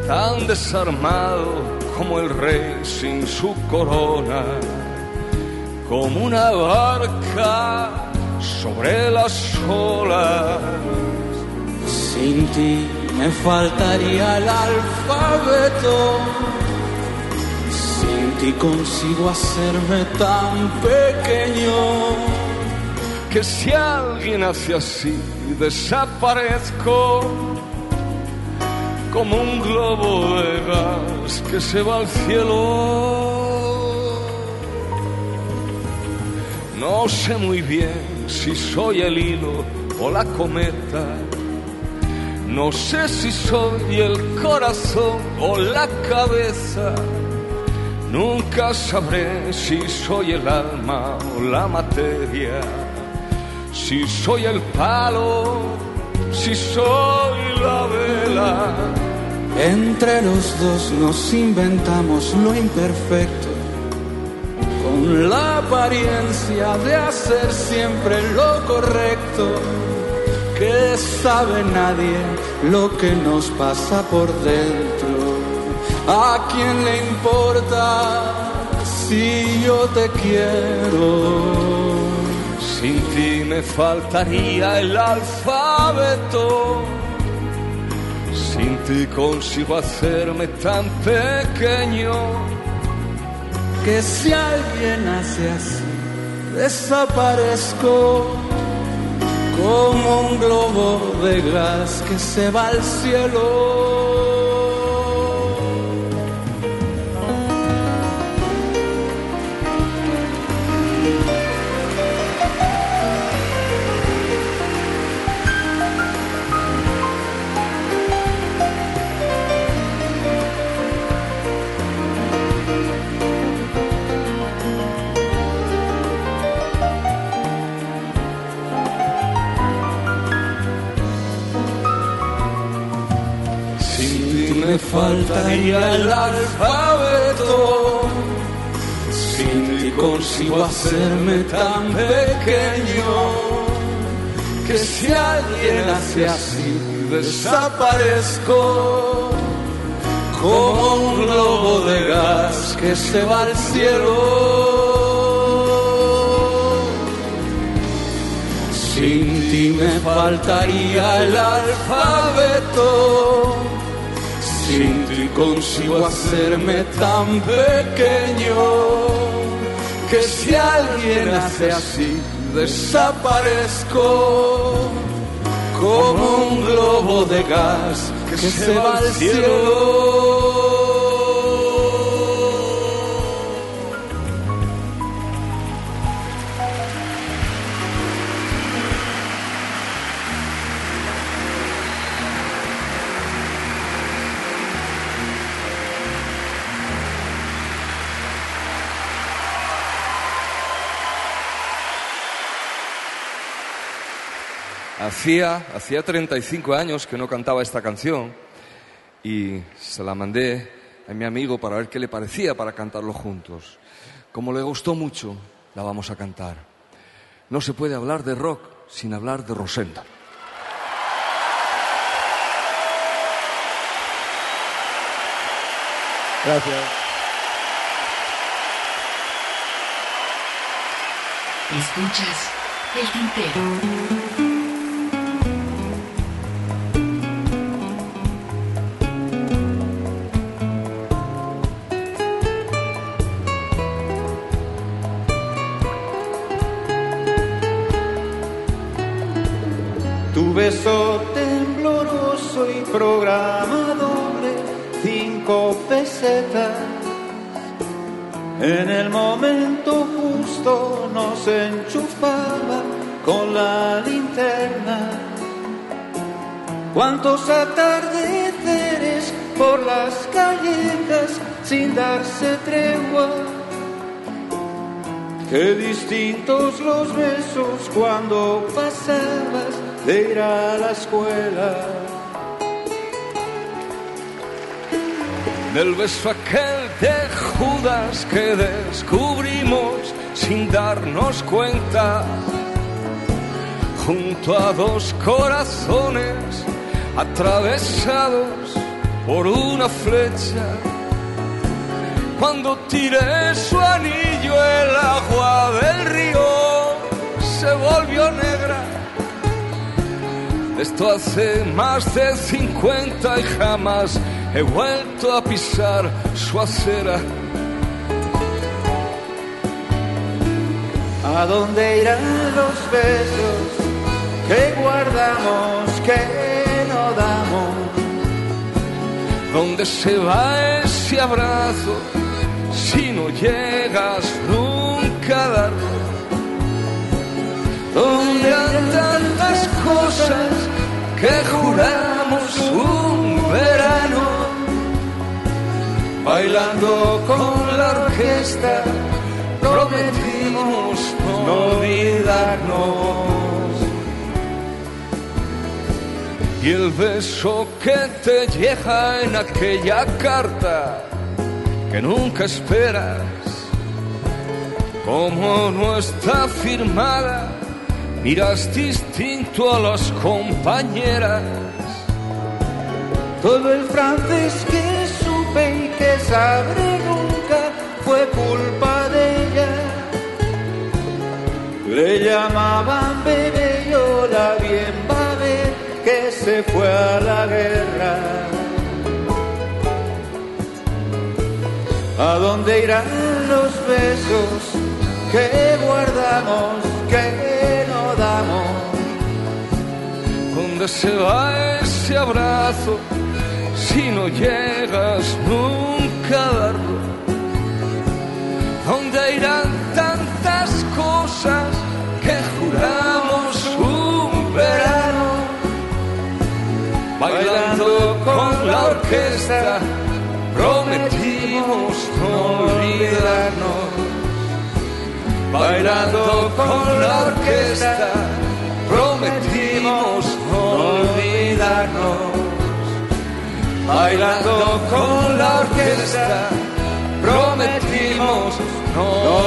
Tan desarmado como el rey sin su corona. Como una barca sobre las olas. Sin ti me faltaría el alfabeto. Sin ti consigo hacerme tan pequeño que si alguien hace así desaparezco como un globo de gas que se va al cielo. No sé muy bien si soy el hilo o la cometa. No sé si soy el corazón o la cabeza. Nunca sabré si soy el alma o la materia si soy el palo, si soy la vela. Entre los dos nos inventamos lo imperfecto, con la apariencia de hacer siempre lo correcto, que sabe nadie lo que nos pasa por dentro. ¿A quién le importa si yo te quiero? Sin ti me faltaría el alfabeto. Sin ti consigo hacerme tan pequeño. Que si alguien hace así, desaparezco como un globo de gas que se va al cielo. Me faltaría el alfabeto. Sin ti consigo hacerme tan pequeño que si alguien hace así desaparezco como un globo de gas que se va al cielo. Sin ti me faltaría el alfabeto. Sin ti consigo hacerme tan pequeño que si alguien hace así desaparezco como un globo de gas que, se, va al cielo. Hacía, hacía 35 años que no cantaba esta canción y se la mandé a mi amigo para ver qué le parecía para cantarlo juntos. Como le gustó mucho, la vamos a cantar. No se puede hablar de rock sin hablar de Rosenda. Gracias. Escuchas el tintero. Beso tembloroso y programa doble, cinco pesetas. En el momento justo nos enchufaba con la linterna. Cuántos atardeceres por las callejas sin darse tregua. Qué distintos los besos cuando pasabas de ir a la escuela. Del beso aquel de Judas que descubrimos sin darnos cuenta, junto a dos corazones atravesados por una flecha. Cuando tiré su anillo el agua del río se volvió negra. Esto hace más de 50 y jamás he vuelto a pisar su acera. ¿A dónde irán los besos que guardamos, que no damos? ¿Dónde se va ese abrazo si no llegas nunca a darlo? ¿Dónde han tantas cosas que juramos un verano? Bailando con la orquesta prometimos no olvidarnos. Y el beso que te llega en aquella carta que nunca esperas, como no está firmada, miras distinto a las compañeras. Todo el francés que supe y que sabré nunca fue culpa de ella. Le llamaban bebé, yo la bien va a ver que se fue a la guerra. ¿A dónde irán los besos que guardamos, que ¿Dónde se va ese abrazo si no llegas nunca a darlo? ¿Dónde irán tantas cosas que juramos un verano? Bailando con la orquesta prometimos no olvidarnos. Bailando con la orquesta prometimos bailando con la orquesta, prometimos no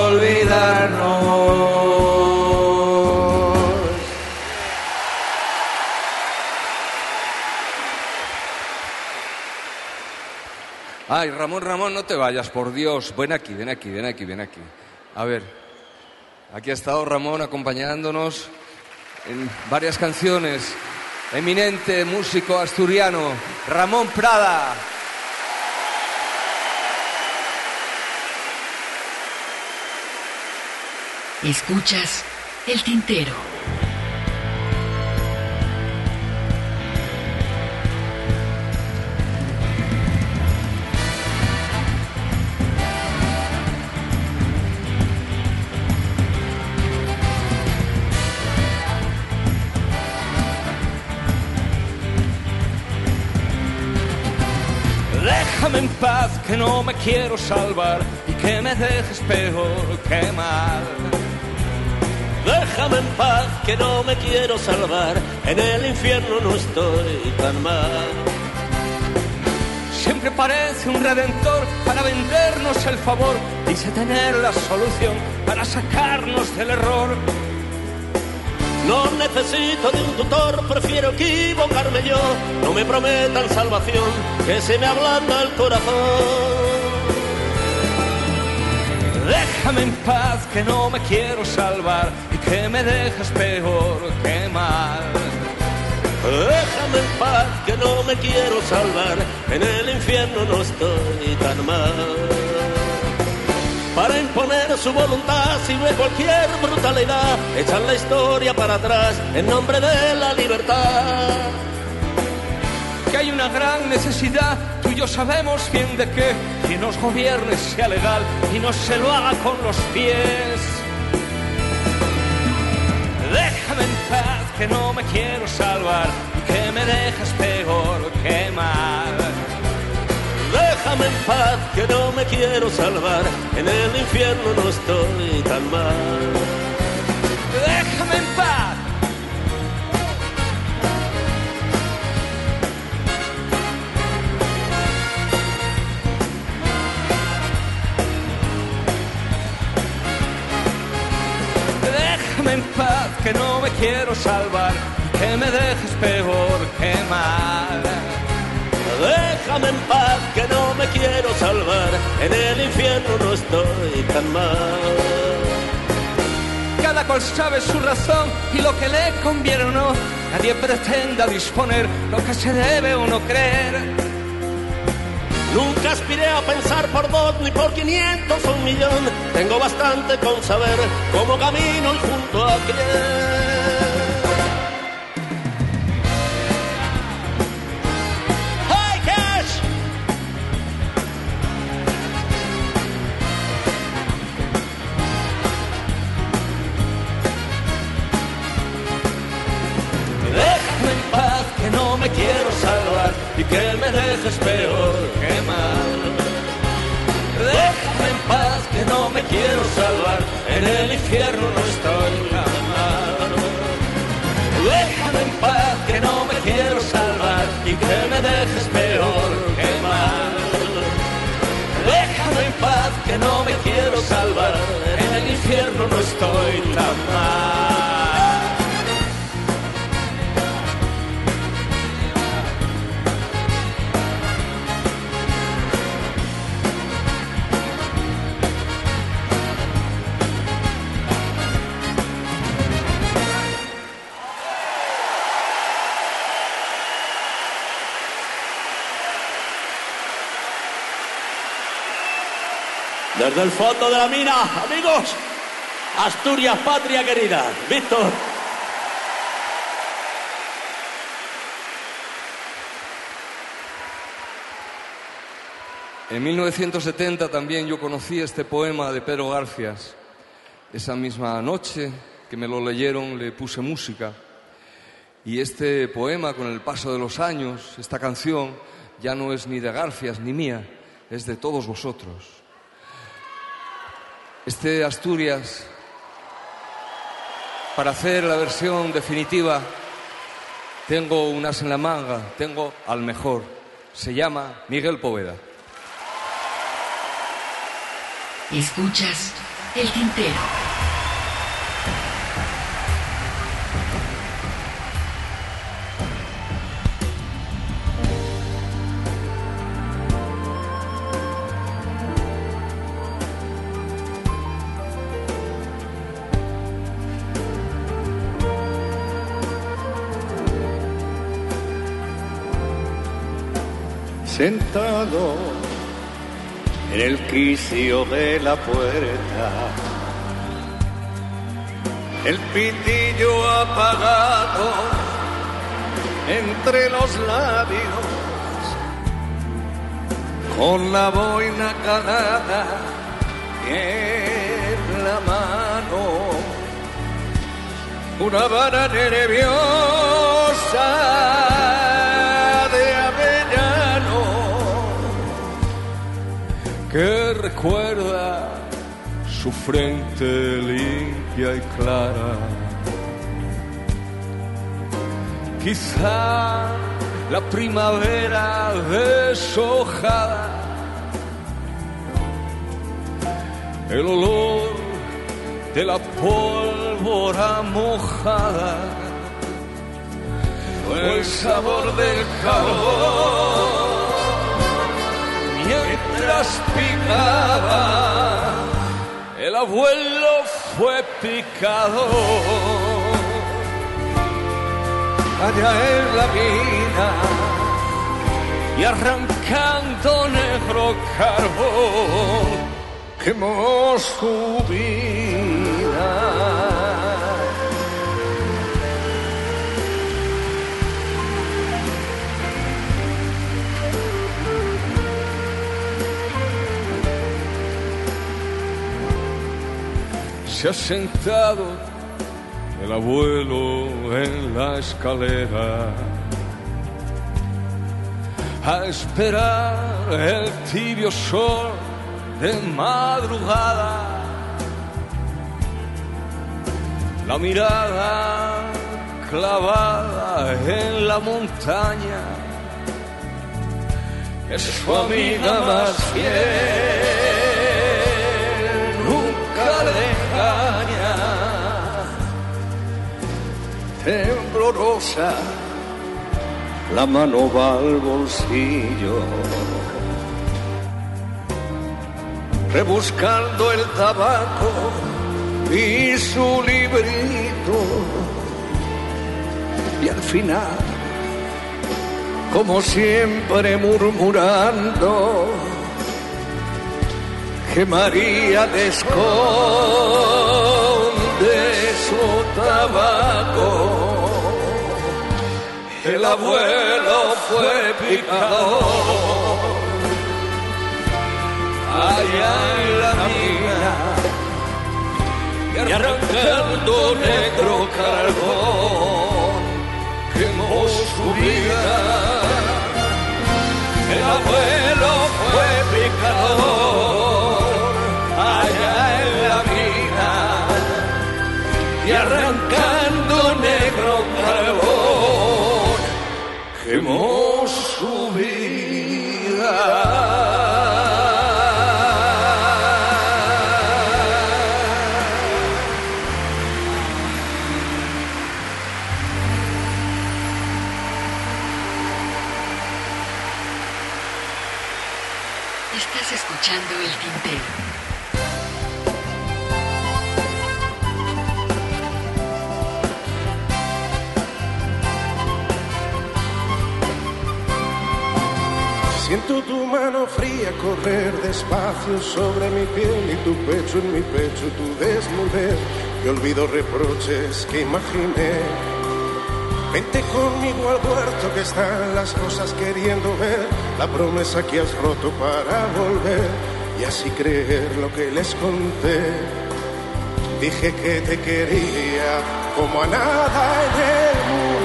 olvidarnos. Ay, Ramón, Ramón, no te vayas, por Dios. Ven aquí, ven aquí, ven aquí, ven aquí. A ver, aquí ha estado Ramón acompañándonos en varias canciones. Eminente músico asturiano, Ramón Prada. Escuchas el tintero. No me quiero salvar y que me dejes peor que mal. Déjame en paz que no me quiero salvar, en el infierno no estoy tan mal. Siempre parece un redentor para vendernos el favor. Dice tener la solución para sacarnos del error. No necesito de un tutor, prefiero equivocarme yo. No me prometan salvación, que se me ablanda el corazón. Déjame en paz que no me quiero salvar y que me dejas peor que mal. Déjame en paz que no me quiero salvar, en el infierno no estoy tan mal. Para imponer su voluntad sirve cualquier brutalidad, echan la historia para atrás en nombre de la libertad. Que hay una gran necesidad, tú y yo sabemos bien de que quien nos gobierne sea legal y no se lo haga con los pies. Déjame en paz que no me quiero salvar y que me dejas peor que mal. Déjame en paz que no me quiero salvar, en el infierno no estoy tan mal. Quiero salvar que me dejes peor que mal. Déjame en paz que no me quiero salvar, en el infierno no estoy tan mal. Cada cual sabe su razón y lo que le conviene o no. Nadie pretenda disponer lo que se debe o no creer. Nunca aspiré a pensar por dos ni por quinientos o un millón. Tengo bastante con saber cómo camino y junto a quién. Peor que mal. Déjame en paz que no me quiero salvar, en el infierno no estoy mal. Déjame en paz que no me quiero salvar y que me dejes peor que mal. Déjame en paz que no me quiero salvar, en el infierno no estoy tan mal. Desde el fondo de la mina, amigos, Asturias, patria querida. Víctor. En 1970 también yo conocí este poema de Pedro Garfias. Esa misma noche que me lo leyeron le puse música. Y este poema, con el paso de los años, esta canción, ya no es ni de Garfias ni mía, es de todos vosotros. Este Asturias, para hacer la versión definitiva, tengo un as en la manga, tengo al mejor. se llama Miguel Poveda. Escuchas el tintero. Sentado en el quicio de la puerta, el pitillo apagado entre los labios, con la boina calada en la mano, una vara nerviosa que recuerda su frente limpia y clara. Quizá la primavera deshojada, el olor de la pólvora mojada, o el sabor del calor mientras picaba, el abuelo fue picado. Allá en la mina y arrancando negro carbón, quemó su vida. Se ha sentado el abuelo en la escalera a esperar el tibio sol de madrugada. La mirada clavada en la montaña es su amiga más fiel Temblorosa, la mano va al bolsillo, rebuscando el tabaco y su librito. Y al final, como siempre murmurando, que María le esconde su tabaco. El abuelo fue picador allá en la mina y arrancando negro carbón quemó su vida. El abuelo fue picador arrancando negro carbón quemó su vida. Mano fría correr despacio sobre mi piel y tu pecho en mi pecho, tu desnudez. Y olvido reproches que imaginé. Vente conmigo al huerto que están las rosas queriendo ver la promesa que has roto para volver y así creer lo que les conté. Dije que te quería como a nada en el mundo,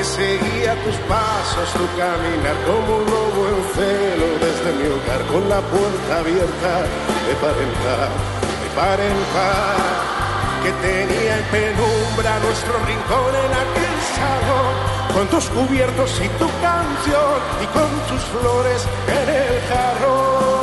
que seguía tus pasos, tu caminar como lobo en celo desde mi hogar con la puerta abierta de par en par, de par en par, que tenía en penumbra nuestro rincón en aquel salón con tus cubiertos y tu canción y con tus flores en el jarrón.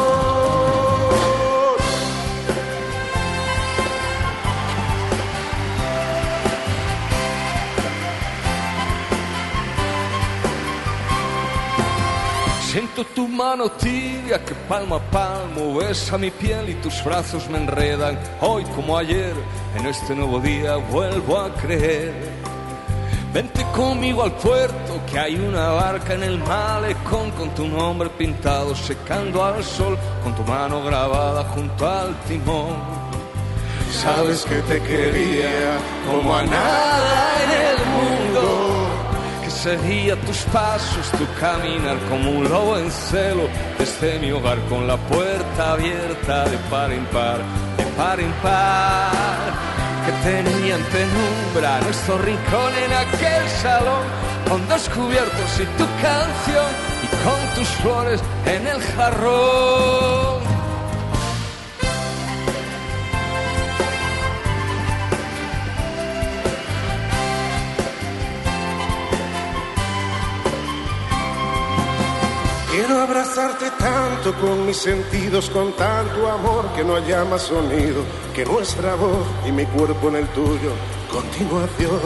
Siento tu mano tibia que palmo a palmo besa mi piel y tus brazos me enredan. Hoy como ayer, en este nuevo día vuelvo a creer. Vente conmigo al puerto, que hay una barca en el malecón con tu nombre pintado, secando al sol, con tu mano grabada junto al timón. Sabes que te quería como a nada en el mundo. Seguía tus pasos, tu caminar como un lobo en celo, desde mi hogar con la puerta abierta de par en par, de par en par que tenía en penumbra nuestro rincón en aquel salón, con dos cubiertos y tu canción y con tus flores en el jarrón. Quiero abrazarte tanto con mis sentidos, con tanto amor que no haya más sonido que nuestra voz y mi cuerpo en el tuyo. Continuación.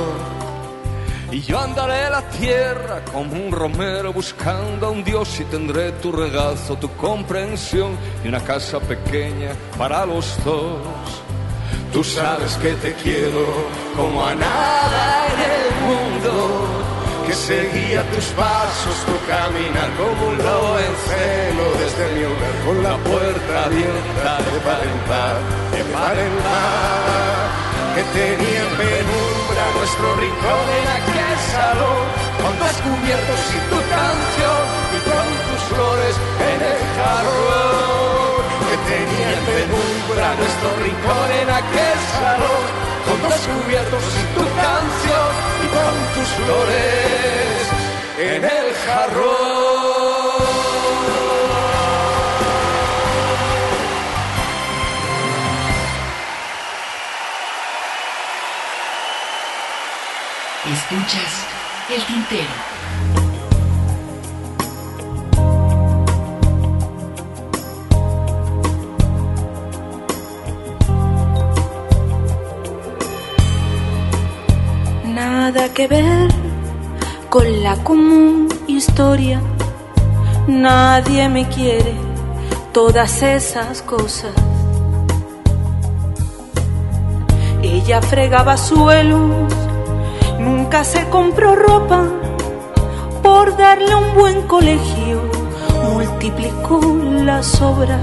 Y yo andaré la tierra como un romero buscando a un Dios y tendré tu regazo, tu comprensión y una casa pequeña para los dos. Tú sabes que te quiero como a nada en el mundo. Que seguía tus pasos, tu caminar como un lobo en celo desde mi hogar con la puerta abierta de par en par, de par en par. Que tenía en penumbra nuestro rincón en aquel salón, con dos cubiertos y tu canción y con tus flores en el jarrón. Tenía en penumbra nuestro rincón en aquel salón, con dos cubiertos y tu canción y con tus flores en el jarrón. Escuchas el tintero. Nada que ver con la común historia. Nadie me quiere, todas esas cosas. Ella fregaba suelos, nunca se compró ropa. Por darle un buen colegio, multiplicó las obras.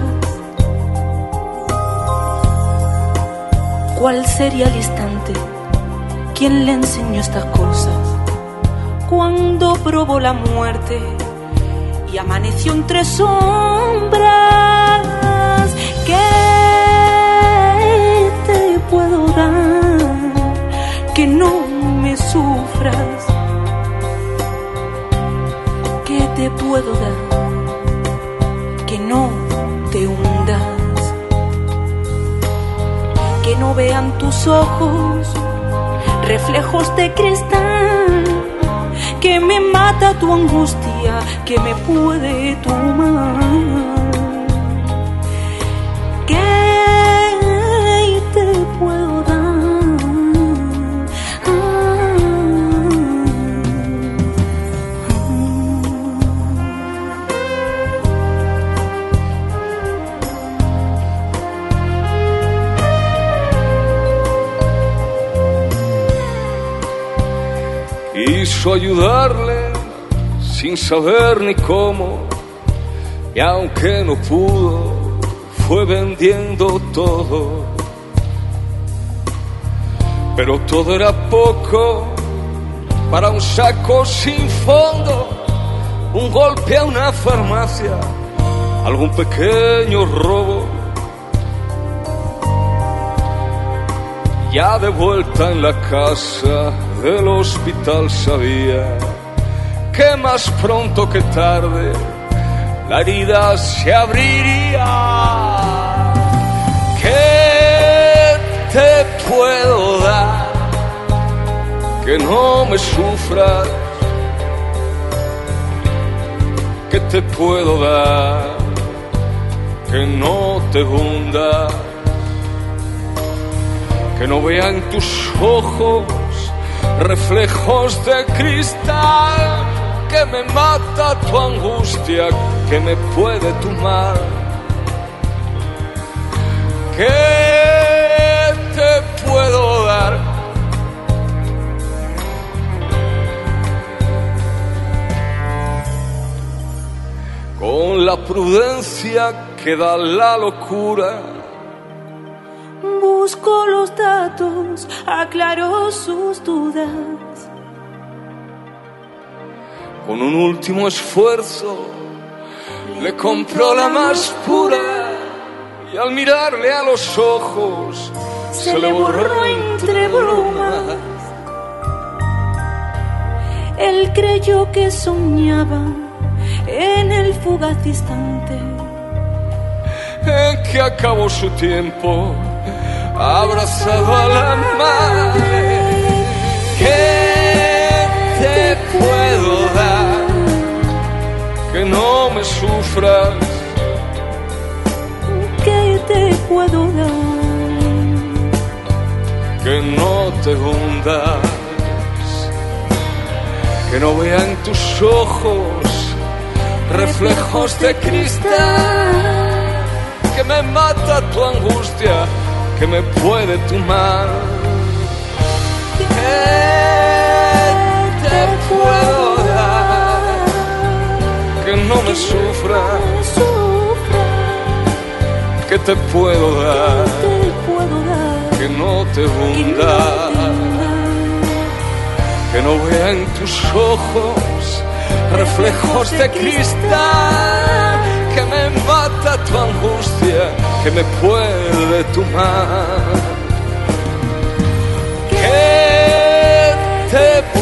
¿Cuál sería el instante? ¿Quién le enseñó estas cosas? Cuando probó la muerte y amaneció entre sombras. ¿Qué te puedo dar que no me sufras? ¿Qué te puedo dar que no te hundas? Que no vean tus ojos reflejos de cristal, que me mata tu angustia, que me puede tomar. Quiso ayudarle sin saber ni cómo, y aunque no pudo, fue vendiendo todo. Pero todo era poco para un saco sin fondo, un golpe a una farmacia, algún pequeño robo. Ya de vuelta en la casa del hospital sabía que más pronto que tarde la herida se abriría. ¿Qué te puedo dar que no me sufras? ¿Qué te puedo dar que no te hunda? Que no vean tus ojos reflejos de cristal, que me mata tu angustia, que me puede tu mal. ¿Qué te puedo dar? Con la prudencia que da la locura, Busco los datos, aclaro sus dudas. con un último esfuerzo, le compró la más pura y al mirarle a los ojos Se le borró entre brumas. Él creyó que soñaba en el fugaz instante. en que acabó su tiempo abrazado a la madre. ¿Qué te puedo dar que no me sufras? ¿Qué te puedo dar? Que no te hundas, que no vean tus ojos reflejos de cristal, que me mata tu angustia, que me puede tu mal. ¿Qué te puedo dar? Que no me sufra. ¿Qué te puedo dar? Que no te hunda. Que no vean tus ojos reflejos de cristal. Que me tu angustia, que me puede tu mal. ¿Qué te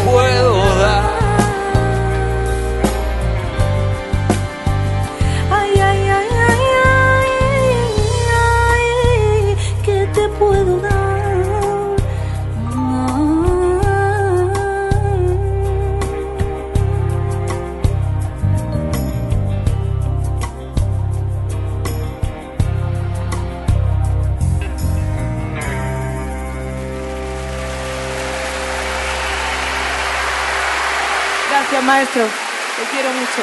maestro. Te quiero mucho.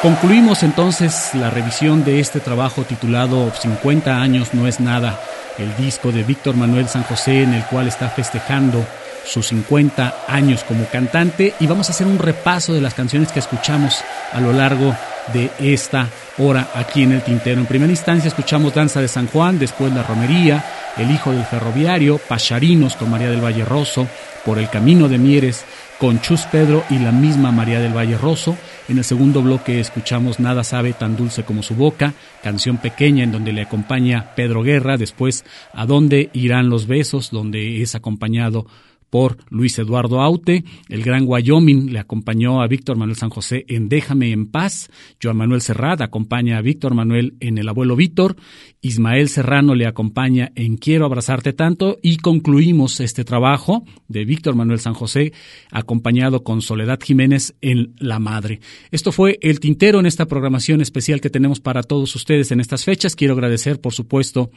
Concluimos entonces la revisión de este trabajo titulado 50 años no es nada, el disco de Víctor Manuel San José en el cual está festejando sus 50 años como cantante y vamos a hacer un repaso de las canciones que escuchamos a lo largo de esta hora aquí en el Tintero. En primera instancia escuchamos Danza de San Juan, después La Romería, El Hijo del Ferroviario, Pacharinos con María del Valle Rosso, Por el Camino de Mieres con Chus Pedro y la misma María del Valle Rosso. En el segundo bloque escuchamos Nada sabe tan dulce como su boca, canción pequeña en donde le acompaña Pedro Guerra, después A dónde irán los besos, donde es acompañado por Luis Eduardo Aute. El Gran Wyoming le acompañó a Víctor Manuel San José en Déjame en paz. Joan Manuel Serrat acompaña a Víctor Manuel en El Abuelo Víctor. Ismael Serrano le acompaña en Quiero abrazarte tanto. Y concluimos este trabajo de Víctor Manuel San José acompañado con Soledad Jiménez en La Madre. Esto fue El Tintero en esta programación especial que tenemos para todos ustedes en estas fechas. Quiero agradecer, por supuesto,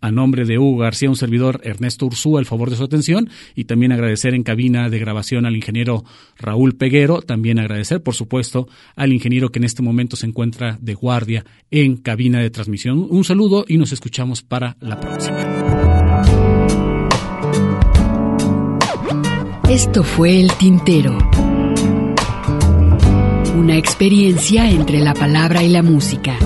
a nombre de Hugo García, un servidor Ernesto Ursúa, el favor de su atención y también agradecer en cabina de grabación al ingeniero Raúl Peguero, también agradecer, por supuesto, al ingeniero que en este momento se encuentra de guardia en cabina de transmisión. Un saludo y nos escuchamos para la próxima. Esto fue El Tintero. Una experiencia entre la palabra y la música.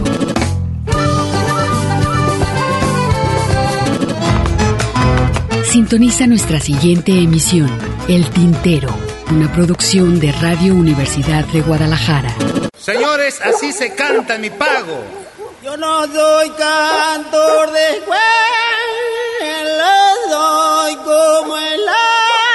Sintoniza nuestra siguiente emisión, El Tintero, una producción de Radio Universidad de Guadalajara. Señores, así se canta mi pago. Yo no soy cantor de escuela, soy como el aire.